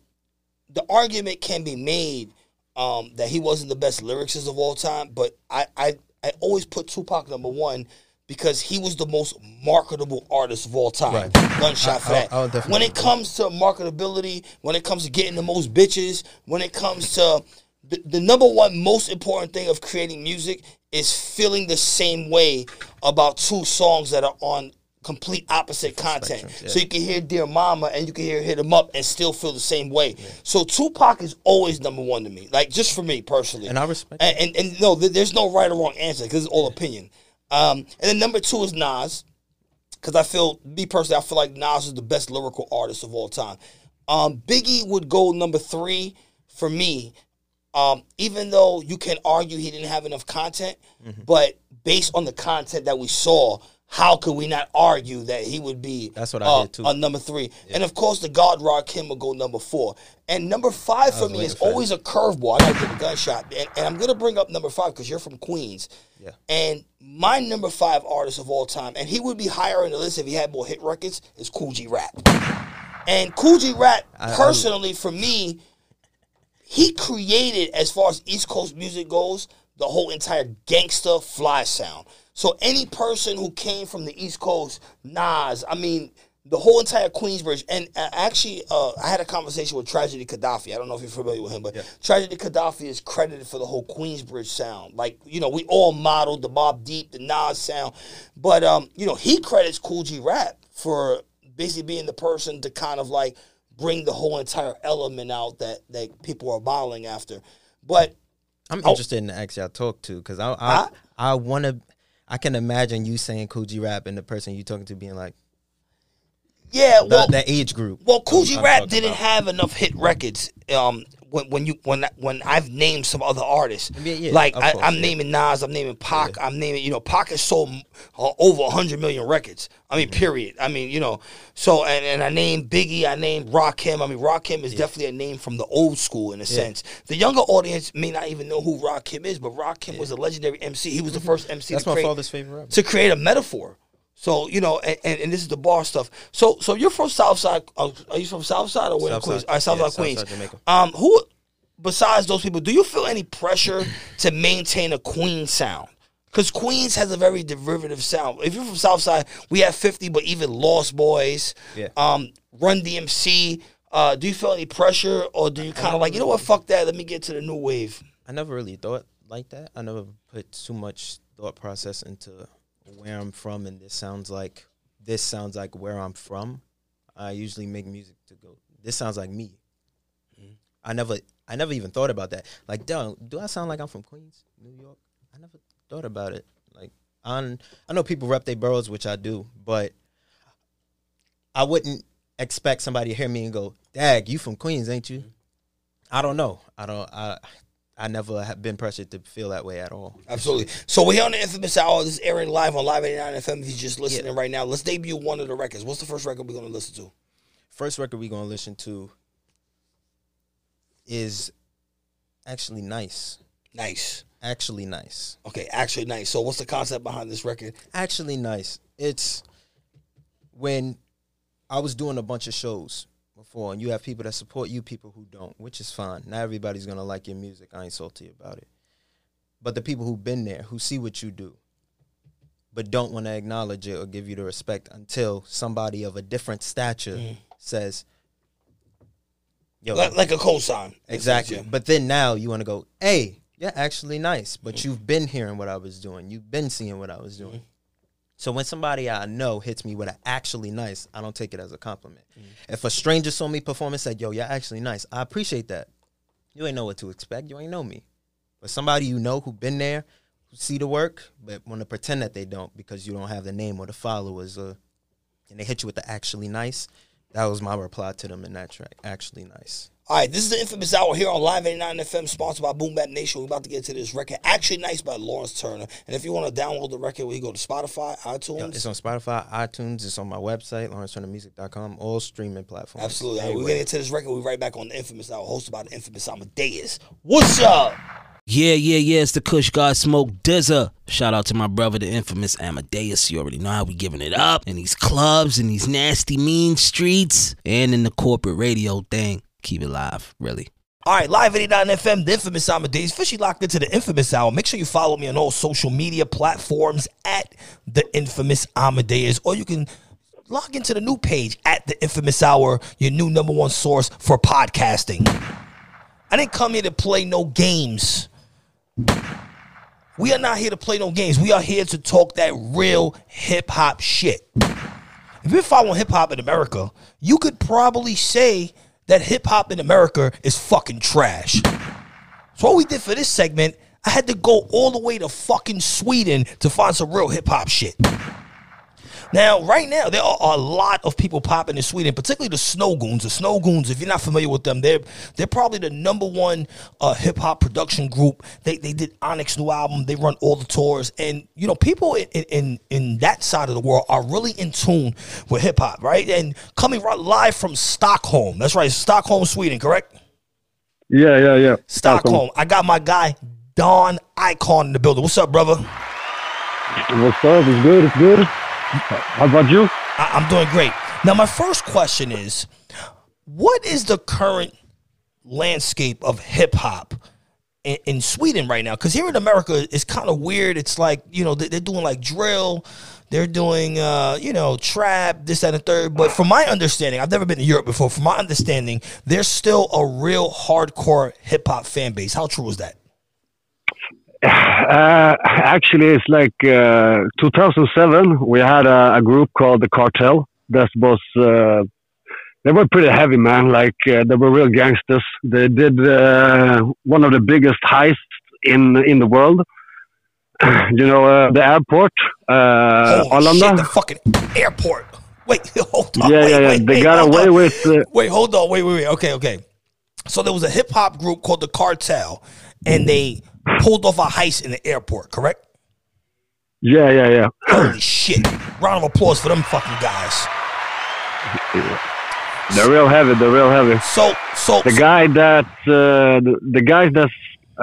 the argument can be made um, that he wasn't the best lyricist of all time, but I, I, I always put Tupac number one because he was the most marketable artist of all time. Right. Gunshot I- for I- that. I definitely when it comes to marketability, when it comes to getting the most bitches, when it comes to the, the number one most important thing of creating music is feeling the same way about two songs that are on complete opposite content. Yeah. So you can hear Dear Mama and you can hear "Hit 'em Up and still feel the same way. So Tupac is always number one to me. Like just for me personally. And I respect And and, and no, there- there's no right or wrong answer because it's all opinion. Um, and then number two is Nas because I feel, me personally, I feel like Nas is the best lyrical artist of all time. Um, Biggie would go number three for me, um, even though you can argue he didn't have enough content, Mm-hmm. but based on the content that we saw, how could we not argue that he would be That's what I uh, hear, too. uh, number three? And of course, the God Rakim will go number four. And number five for me is for that. always a curveball. I gotta give a gunshot. And, and I'm gonna bring up number five because you're from Queens. Yeah. And my number five artist of all time, and he would be higher in the list if he had more hit records, is Kool G Rap. And Kool G Rap, I- I- personally, for me, he created, as far as East Coast music goes, the whole entire gangster fly sound. So any person who came from the East Coast, Nas, I mean, the whole entire Queensbridge, and uh, actually, uh, I had a conversation with Tragedy Khadafi. I don't know if you're familiar with him, but Tragedy Khadafi is credited for the whole Queensbridge sound. Like, you know, we all modeled the Mobb Deep, the Nas sound, but um, you know, he credits Kool G Rap for basically being the person to kind of like bring the whole entire element out that that people are bottling after. But I'm interested in the ex y'all talk to because I I, I want to. I can imagine you saying Kool G Rap and the person you're talking to being like, yeah, well, the age group. Well, Kool G Rap didn't about. have enough hit records. Um, when when you when when I've named some other artists, Yeah, yeah, like I, I'm yeah. naming Nas, I'm naming Pac, I'm naming you know Pac has sold uh, over hundred million records. I mean, Mm-hmm. period. I mean, you know, so and, and I named Biggie, I named Rakim. I mean, Rakim is definitely a name from the old school in a sense. The younger audience may not even know who Rakim is, but Rakim was a legendary MC. He was the first MC. Mm-hmm. That's to my create, father's favorite rapper. to create a metaphor. So you know, and, and, and this is the bar stuff. So so you're from Southside. Uh, are you from Southside or where. Queens? All right, Southside Yeah, Queens. Um, who besides those people, do you feel any pressure to maintain a Queens sound? Because Queens has a very derivative sound. If you're from Southside, we have 50, but even Lost Boyz, Yeah. um, Run DMC. Uh, do you feel any pressure, or do you kind of like, you know what, fuck that, let me get to the new wave? I never really thought like that. I never put too much thought process into where I'm from, and this sounds like this sounds like where I'm from. I usually make music to go. This sounds like me. Mm-hmm. I never, I never even thought about that. Like, do do I sound like I'm from Queens, New York? I never thought about it. Like, on, I know people rep their boroughs, which I do, but I wouldn't expect somebody to hear me and go, "Dag, you from Queens, ain't you?" Mm-hmm. I don't know. I don't. I I never have been pressured to feel that way at all. Absolutely. So we're here on the Inphamus Hour. This is airing live on Live 89 FM. If you're just listening right now, let's debut one of the records. What's the first record we're going to listen to? First record we're gonna listen to is actually nice. Nice. Actually nice. Okay, actually nice. So what's the concept behind this record? Actually nice. It's when I was doing a bunch of shows before, and you have people that support you, people who don't, which is fine. Not everybody's gonna like your music. I ain't salty about it. But the people who've been there, who see what you do, but don't want to acknowledge it or give you the respect until somebody of a different stature mm. says, "Yo, Like, like a cosign. Exactly. Yeah. But then now you want to go, hey, you're actually nice, but mm. you've been hearing what I was doing. You've been seeing what I was doing. Mm. So when somebody I know hits me with an actually nice, I don't take it as a compliment. If a stranger saw me perform and said, yo, you're actually nice, I appreciate that. You ain't know what to expect. You ain't know me. But somebody you know who been there, who see the work, but want to pretend that they don't because you don't have the name or the followers, or and they hit you with the actually nice. That was my reply to them in that track. Actually nice. All right, this is the Inphamus Hour here on Live 89 FM, sponsored by Boom Bap Nation. We're about to get to this record. Actually Nice by Lawrence Turner. And if you want to download the record, we go to Spotify, iTunes. Yo, it's on Spotify, iTunes. It's on my website, lawrenceturnermusic.com, all streaming platforms. Absolutely. All right, we're Everywhere. getting into this record. We're right back on the Inphamus Hour, hosted by the Inphamus Amadeuz. What's up? Yeah, yeah, yeah. It's the Kush God Smoke Dizza. Shout out to my brother, the Inphamus Amadeuz. You already know how we giving it up in these clubs, in these nasty, mean streets, and in the corporate radio thing. Keep it live, really. All right, Live 89 FM, the Inphamus Amadeuz. Officially locked into the Inphamus Hour. Make sure you follow me on all social media platforms at the Inphamus Amadeuz, or you can log into the new page at the Inphamus Hour, your new number one source for podcasting. I didn't come here to play no games. We are not here to play no games. We are here to talk that real hip hop shit. If you're following hip hop in America, you could probably say that hip hop in America is fucking trash. So what we did for this segment, I had to go all the way to fucking Sweden to find some real hip hop shit. Now, right now, there are a lot of people popping in Sweden, particularly the Snow Goons. The Snow Goons, if you're not familiar with them, they're they're probably the number one uh, hip hop production group. They they did Onyx new album. They run all the tours, and you know people in in in that side of the world are really in tune with hip hop, right? And coming right live from Stockholm. That's right, Stockholm, Sweden, correct? Yeah, yeah, yeah. Stockholm. I got my guy Don Eyekon in the building. What's up, brother? What's up? It's good. It's good. How about you? I, I'm doing great. Now, my first question is, what is the current landscape of hip hop in, Sweden right now? Because here in America, it's kind of weird. It's like you know they, they're doing like drill, they're doing uh, you know trap, this that, and the third. But from my understanding, I've never been to Europe before. From my understanding, there's still a real hardcore hip hop fan base. How true is that? Uh, actually, it's like uh, 2007. We had a, a group called the Cartel, that was uh, they were pretty heavy, man. Like uh, they were real gangsters. They did uh, one of the biggest heists in in the world. you know, uh, the airport, uh, Holy Arlanda. shit, the fucking airport. Wait, hold on. Yeah, wait, yeah, yeah. wait, They wait, got away on. with, uh, Wait, hold on. Wait, wait, wait. Okay, okay. So there was a hip hop group called the Cartel, and they pulled off a heist in the airport. Correct? Yeah, yeah, yeah. Holy shit! Round of applause for them fucking guys. They're real heavy. They're real heavy. So, so the guy that uh, the, the guy that's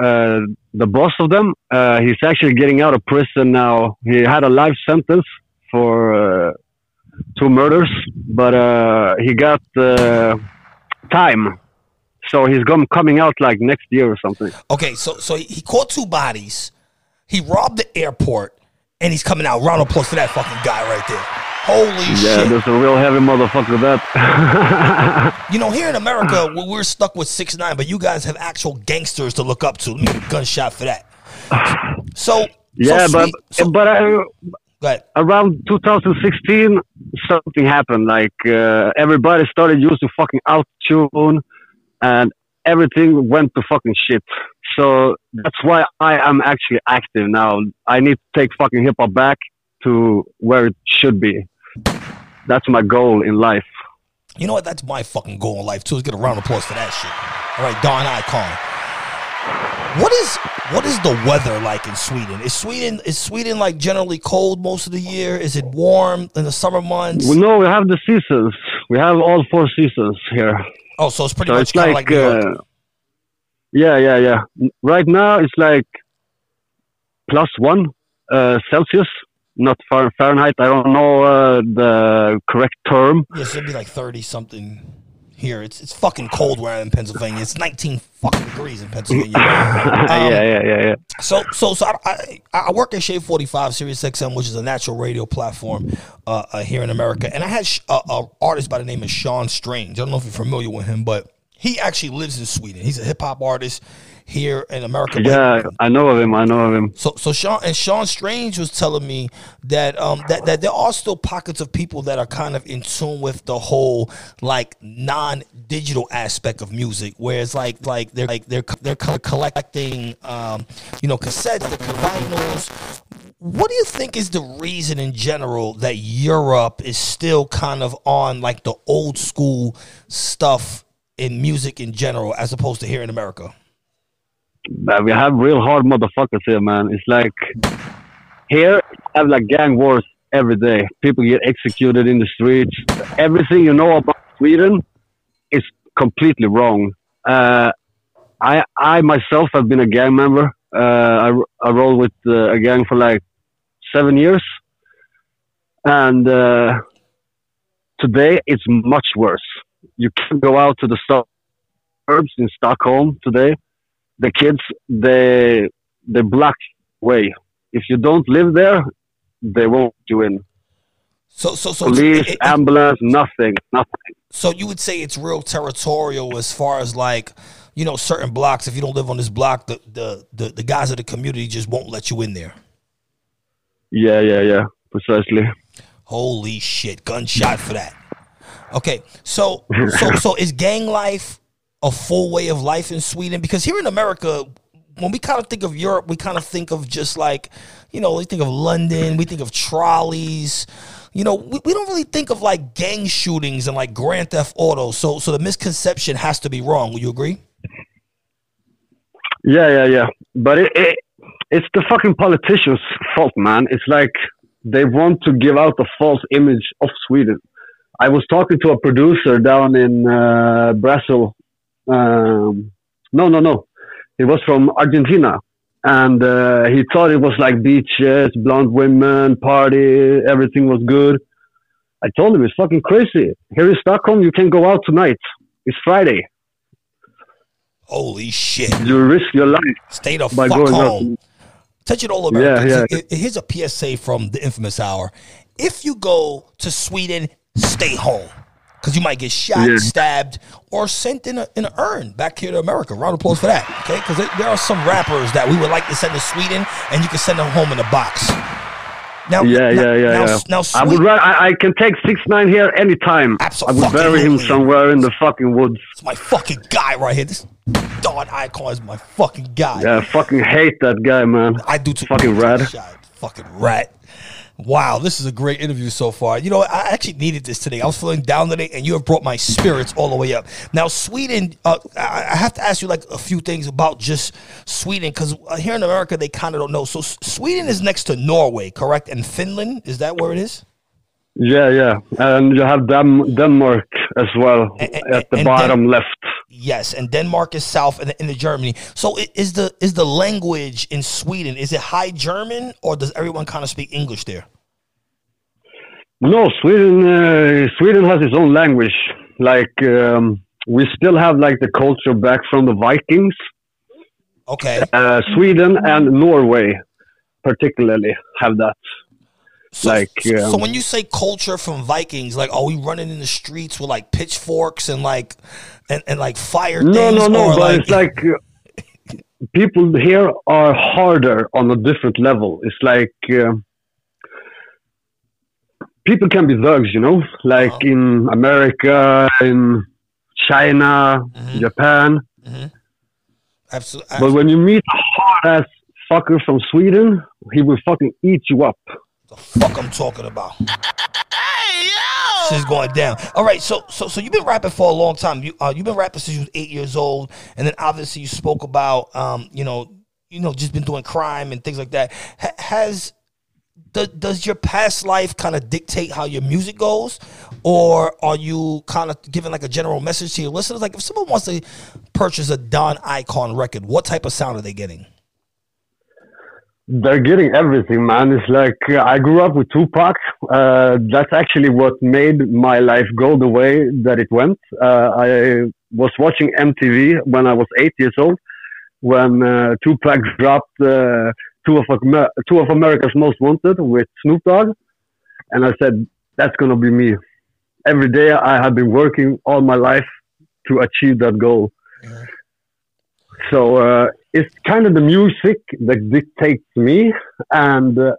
uh, the boss of them, uh, he's actually getting out of prison now. He had a life sentence for uh, two murders, but uh, he got uh, time. So he's coming out like next year or something. Okay, so so he- caught two bodies. He robbed the airport, and he's coming out. Round of applause for that fucking guy right there. Holy shit. Yeah, shit! there's a real heavy motherfucker that. You know, here in America, we- we're stuck with six nine, but you guys have actual gangsters to look up to. Let me gunshot for that. So yeah, so but sweet- but I, around 2016, something happened. Like uh, everybody started using fucking autotune, and everything went to fucking shit. So that's why I am actually active now. I need to take fucking hip hop back to where it should be. That's my goal in life. You know what? That's my fucking goal in life too. Let's get a round of applause for that shit. All right, Don Eyekon. What is what is the weather like in Sweden? Is Sweden is Sweden like generally cold most of the year? Is it warm in the summer months? We know we have the seasons. We have all four seasons here. Oh, so it's pretty So much kind of like, like uh, yeah, yeah, yeah. Right now it's like plus one uh, Celsius, not Fahrenheit. I don't know uh, the correct term. Yes, it'd be like thirty something here. It's it's fucking cold where I'm in Pennsylvania. It's nineteen fucking degrees in Pennsylvania. Um, yeah, yeah, yeah, yeah. So, so, so I, I, I work at Shade Forty Five, Sirius XM, which is a natural radio platform uh, uh, here in America. And I had sh- a, a artist by the name of Sean Strange. I don't know if you're familiar with him, but he actually lives in Sweden. He's a hip hop artist here in America. Yeah, I know of him. I know of him. so, so Sean and Sean Strange was telling me that um that that there are still pockets of people that are kind of in tune with the whole like non-digital aspect of music, where it's like like they're like they're they're kind of collecting um you know cassettes, the vinyls. What do you think is the reason in general that Europe is still kind of on like the old school stuff in music in general, as opposed to here in America? We have real hard motherfuckers here, man. It's like here I have like gang wars every day. People get executed in the streets. Everything you know about Sweden is completely wrong. Uh, I I myself have been a gang member. Uh, I I rolled with uh, a gang for like seven years, and uh, today it's much worse. You can go out to the suburbs in Stockholm today the kids they they block way. If you don't live there, they won't let you in. So, so, so Police, it- ambulance, nothing, nothing. So you would say it's real territorial as far as like, you know, certain blocks. If you don't live on this block, the the the, the guys of the community just won't let you in there. Yeah, yeah, yeah, precisely. Holy shit! Gunshot for that. Okay, so so so is gang life a full way of life in Sweden? Because here in America, when we kind of think of Europe, we kind of think of just like, you know, we think of London, we think of trolleys. You know, we, we don't really think of like gang shootings and like Grand Theft Auto. So so the misconception has to be wrong. Will you agree? Yeah, yeah, yeah. But it, it it's the fucking politicians' fault, man. It's like they want to give out a false image of Sweden. I was talking to a producer down in uh, Brazil. Um, no, no, no. He was from Argentina, and uh, he thought it was like beaches, blonde women, party, everything was good. I told him it's fucking crazy. Here in Stockholm, you can go out tonight. It's Friday. Holy shit! You risk your life. Stay the by fuck going out. home. Touch it all America. Yeah, yeah. Here's a PSA from the Inphamus hour. If you go to Sweden, stay home. Because you might get shot, Yeah. stabbed, or sent in a in an urn back here to America. Round of applause for that. Okay? Because there are some rappers that we would like to send to Sweden, and you can send them home in a box. Now, yeah, yeah, yeah, now- yeah. now I would. I, I can take six nine here anytime. I would bury him somewhere in the fucking woods. It's my fucking guy right here. This Don Eyekon is my fucking guy. Yeah, I fucking hate that guy, man. I do too. Fucking rat. Fucking rat. Wow, this is a great interview so far. You know, I actually needed this today. I was feeling down today, and you have brought my spirits all the way up. Now, Sweden, uh, I have to ask you like a few things about just Sweden because here in America they kind of don't know. So Sweden is next to Norway, correct? And Finland is that where it is? Yeah, yeah, and you have Denmark as well at the bottom left. Yes, and Denmark is south, and into Germany. So is the is the language in Sweden is it High German or does everyone kind of speak English there? No, Sweden. Uh, Sweden has its own language. Like um, we still have like the culture back from the Vikings. Okay. Uh, Sweden and Norway, particularly, have that. like, um, So when you say culture from Vikings, like are we running in the streets with like pitchforks and like and, and like fire no, things? no, no. or, But it's like uh, people here are harder on a different level. It's like um people can be thugs, you know, like Uh-huh. in America, in China, Mm-hmm. Japan. Absolutely. But when you meet a hard ass fucker from Sweden, he will fucking eat you up. The fuck I'm talking about. Shit's going down. All right, so so so you've been rapping for a long time. You uh, you've been rapping since you was eight years old, and then obviously you spoke about um you know you know just been doing crime and things like that. Ha- has does, does your past life kind of dictate how your music goes, or are you kind of giving like a general message to your listeners? Like if someone wants to purchase a Don Eyekon record, what type of sound are they getting? They're getting everything, man. It's like uh, I grew up with Tupac. Uh, that's actually what made my life go the way that it went. Uh, I was watching MTV when I was eight years old when uh, Tupac dropped uh, two of Amer- two of America's Most Wanted with Snoop Dogg, and I said that's gonna be me. Every day I have been working all my life to achieve that goal. So uh, it's kind of the music that dictates me. And uh,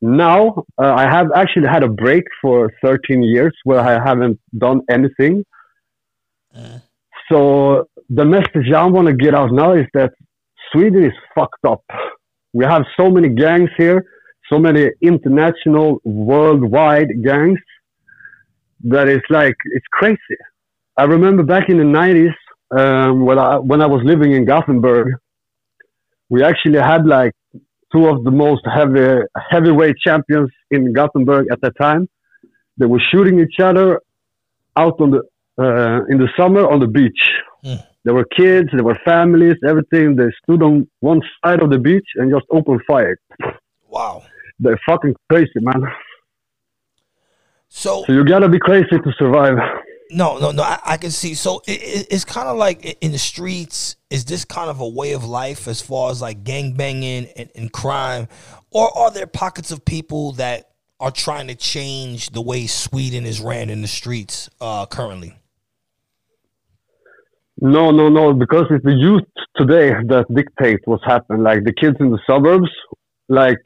now uh, I have actually had a break for 13 years where I haven't done anything. So the message I want to get out now is that Sweden is fucked up. We have so many gangs here, so many international, worldwide gangs that it's like it's crazy. I remember back in the 90s um, when I when I was living in Gothenburg, we actually had like two of the most heavy heavyweight champions in Gothenburg at that time. They were shooting each other out on the uh, in the summer on the beach. There were kids, there were families, everything. They stood on one side of the beach and just opened fire. Wow. They're fucking crazy, man. So, So you gotta be crazy to survive. No, no, no. I, I can see. So it, it, it's kind of like in the streets. Is this kind of a way of life as far as like gang banging and, and crime, or are there pockets of people that are trying to change the way Sweden is ran in the streets uh, currently? No, no, no, because it's the youth today that dictate what's happening. Like the kids in the suburbs, like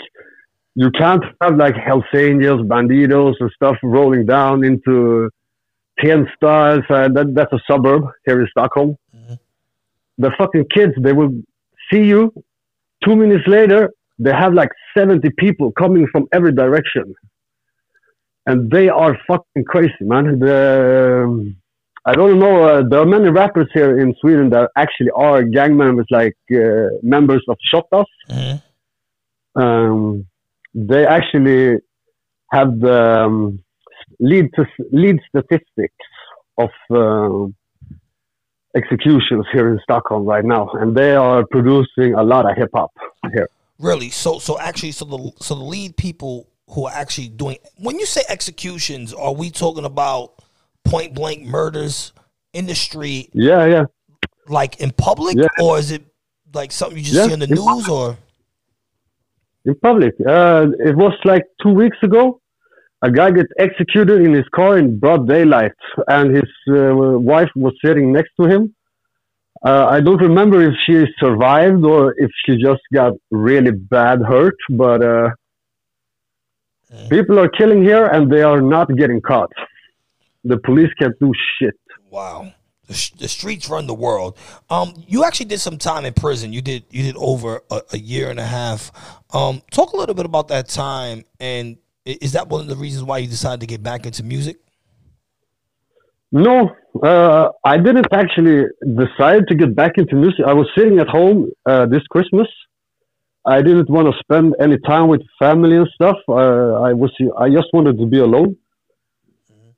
you can't have like Hells Angels, Bandidos, and stuff rolling down into Tensta. Uh, that, that's a suburb here in Stockholm. The fucking kids, they will see you. Two minutes later, they have like 70 people coming from every direction. And they are fucking crazy, man. The, I don't know. Uh, there are many rappers here in Sweden that actually are gang members, like uh, members of Shottaz. Um, they actually have the um, lead to lead statistics of uh, executions here in Stockholm right now, and they are producing a lot of hip hop here. Really? So, so actually, so the so the lead people who are actually doing. When you say executions, are we talking about point blank murders in the street, Yeah, yeah. like in public, Yeah. or is it like something you just Yeah, see on the in news, or? in public. Uh, it was like two weeks ago. A guy gets executed in his car in broad daylight, and his uh, wife was sitting next to him. Uh, I don't remember if she survived or if she just got really bad hurt, but uh, People are killing here and they are not getting caught. The police can't do shit. Wow. The, sh- the streets run the world. Um, you actually did some time in prison. You did you did over a, a year and a half. Um, talk a little bit about that time, and is that one of the reasons why you decided to get back into music? No, uh, I didn't actually decide to get back into music. I was sitting at home uh, this Christmas. I didn't want to spend any time with family and stuff. Uh, I was I just wanted to be alone.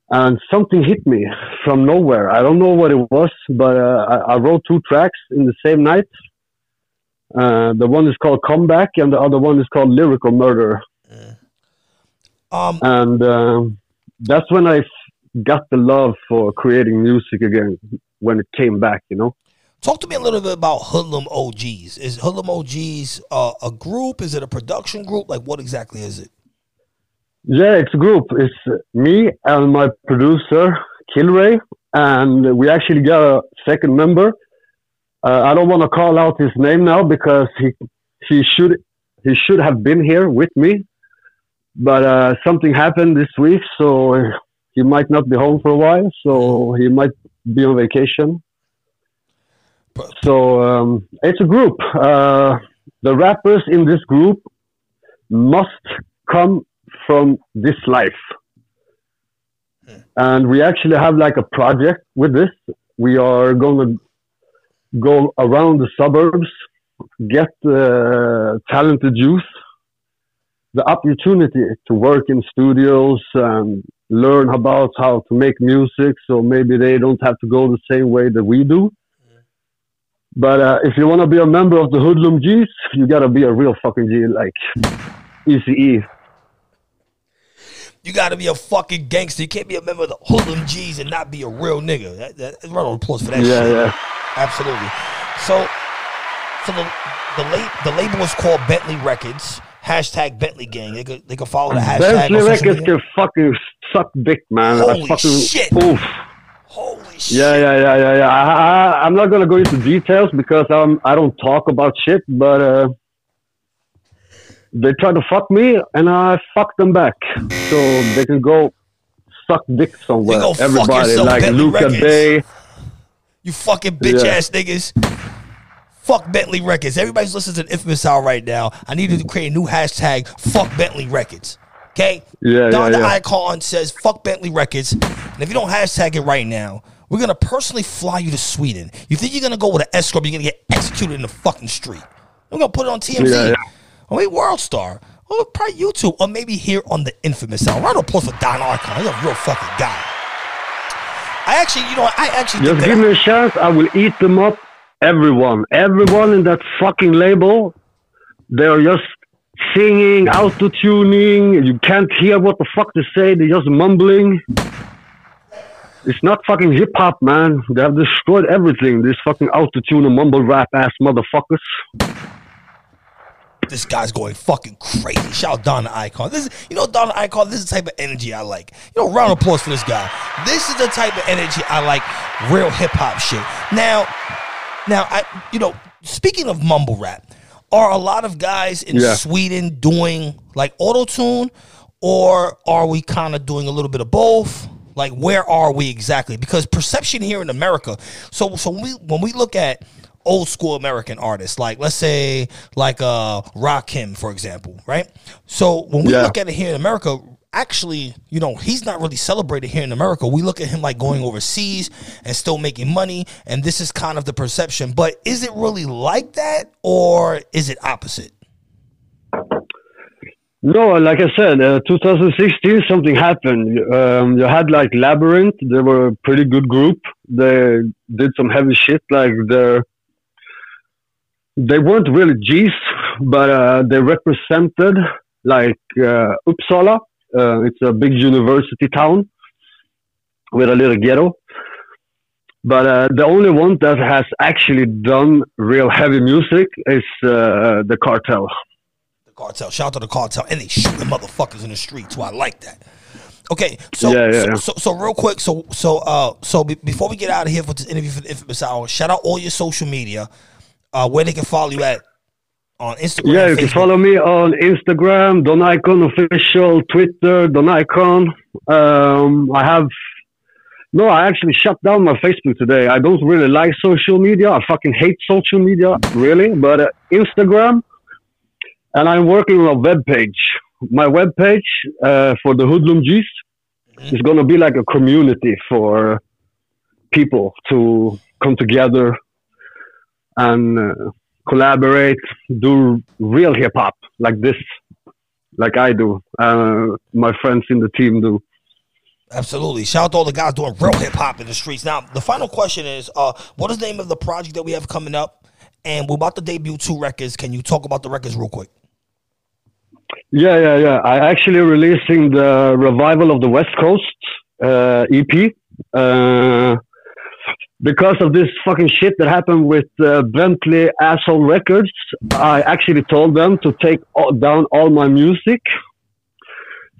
And something hit me from nowhere. I don't know what it was, but uh, I, I wrote two tracks in the same night. Uh, the one is called Comeback, and the other one is called Lyrical Murder. Um, and um that's when I got the love for creating music again. When it came back, you know. Talk to me a little bit about Hoodlum OGs. Is Hoodlum OGs uh, a group? Is it a production group? Like, what exactly is it? Yeah, it's a group. It's me and my producer, Kilray, and we actually got a second member. Uh, I don't want to call out his name now because he he should he should have been here with me, but uh, something happened this week, so he might not be home for a while. So he might be on vacation. So um, it's a group. Uh, the rappers in this group must come from this life. And we actually have like a project with this. We are going to go around the suburbs, get uh, talented youth the opportunity to work in studios and learn about how to make music so maybe they don't have to go the same way that we do. But uh, if you want to be a member of the Hoodlum G's, you got to be a real fucking G like ECE. You got to be a fucking gangster. You can't be a member of the Hoodlum G's and not be a real nigga. That, that, round of applause for that. Yeah, shit. yeah. Absolutely. So, so the the, la- the label was called Bentley Records. Hashtag Bentley Gang. They could they could follow the hashtag. Bentley Records can fucking suck dick, man. Holy I fucking, shit. Oof. Holy Yeah, yeah, yeah, yeah, yeah. I, I, I'm not gonna go into details because I'm I don't talk about shit, but uh, they try to fuck me and I fuck them back, so they can go suck dick somewhere. Everybody yourself, like Bentley Luca Records. Day. You fucking bitch Yeah. ass niggas. Fuck Bentley Records. Everybody's listening to the Inphamus Hour right now. I need to create a new hashtag. Fuck Bentley Records. Okay. Yeah, Don yeah, the yeah. Icon says fuck Bentley Records, and if you don't hashtag it right now, we're gonna personally fly you to Sweden. You think you're gonna go with an escort? You're gonna get executed in the fucking street. We're gonna put it on TMZ. Yeah, yeah. Or maybe World Star. Or probably YouTube. Or maybe here on the Inphamus Hour. Round of applause for Don Eyekon. He's a real fucking guy. I actually, you know, I actually Just give me a chance. I will eat them up. Everyone, everyone in that fucking label, they're just singing, auto tuning. You can't hear what the fuck they say. They're just mumbling. It's not fucking hip hop, man. They have destroyed everything. This fucking auto tune and mumble rap ass motherfuckers. this guy's going fucking crazy. Shout out Don Eyekon. This is, you know, Don Eyekon, this is the type of energy I like. You know, round of applause for this guy. This is the type of energy I like, real hip hop shit. Now, now, I, you know, speaking of mumble rap, are a lot of guys in Yeah. Sweden doing like auto tune, or are we kind of doing a little bit of both? Like, where are we exactly? Because perception here in America. So, so when we when we look at old school American artists, like let's say like uh Rakim, for example, right? So when we Yeah. look at it here in America, actually, you know, he's not really celebrated here in America. We look at him like going overseas and still making money, and this is kind of the perception. But is it really like that, or is it opposite? No, like I said, uh, 2016 something happened. Um, you had like Labyrinth. They were a pretty good group. They did some heavy shit. Like they they weren't really G's, but uh, they represented like uh, Uppsala. Uh, it's a big university town with a little ghetto. But uh, the only one that has actually done real heavy music is uh, the Cartel. The cartel. Shout out to the cartel, and they shoot the motherfuckers in the streets. too. I like that. Okay, so Yeah, yeah, so, yeah. so so real quick, so so uh so be, before we get out of here for this interview for the Inphamus hour, shout out all your social media, uh where they can follow you at. On Instagram. Yeah, you Facebook. can follow me on Instagram, Don Eyekon Official, Twitter, Don Eyekon. Um, I have no, I actually shut down my Facebook today. I don't really like social media. I fucking hate social media, really. But uh, Instagram, and I'm working on a web page. My web page uh, for the Hoodlum G's is gonna be like a community for people to come together and uh, collaborate, do real hip hop like this, like I do. Uh, my friends in the team do. Absolutely. Shout out to all the guys doing real hip hop in the streets. Now, the final question is, uh, what is the name of the project that we have coming up? And we're about to debut two records. Can you talk about the records real quick? Yeah, yeah, yeah. I actually releasing the revival of the West Coast uh, EP. Uh, because of this fucking shit that happened with uh, Bentley Asshole Records, I actually told them to take all, down all my music.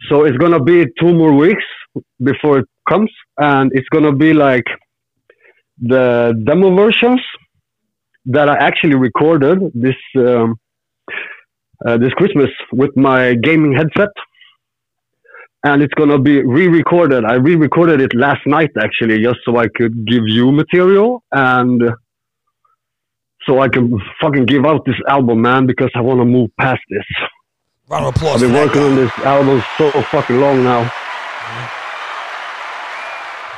So it's gonna be two more weeks before it comes, and it's gonna be like the demo versions that I actually recorded this um, uh, this Christmas with my gaming headset, and it's gonna be re-recorded. I re-recorded it last night actually, just so I could give you material and so I can fucking give out this album, man, because I want to move past this. Round of applause. I've been working on this album so fucking long now.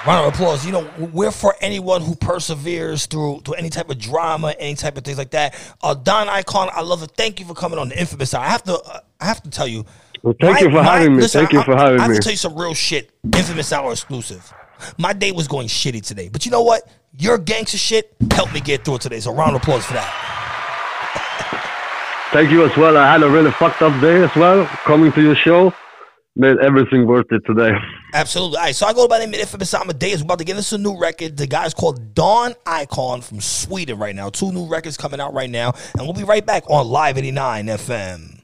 Round of applause. You know, we're for anyone who perseveres through through any type of drama, any type of things like that. Uh, Don Eyekon, I love it. Thank you for coming on the infamous side. I have to, uh, I have to tell you. Well, thank you for having me. Thank you for having me. I me. to tell you some real shit. Inphamus hour exclusive. My day was going shitty today, but you know what? Your gangster shit helped me get through it today. So round of applause for that. Thank you as well. I had a really fucked up day as well. Coming to your show made everything worth it today. Absolutely. All right, so I go by the name of Inphamus Amadeuz. We're about to get us a new record. The guy's called Don Eyekon from Sweden right now. Two new records coming out right now. And we'll be right back on Live 89 FM.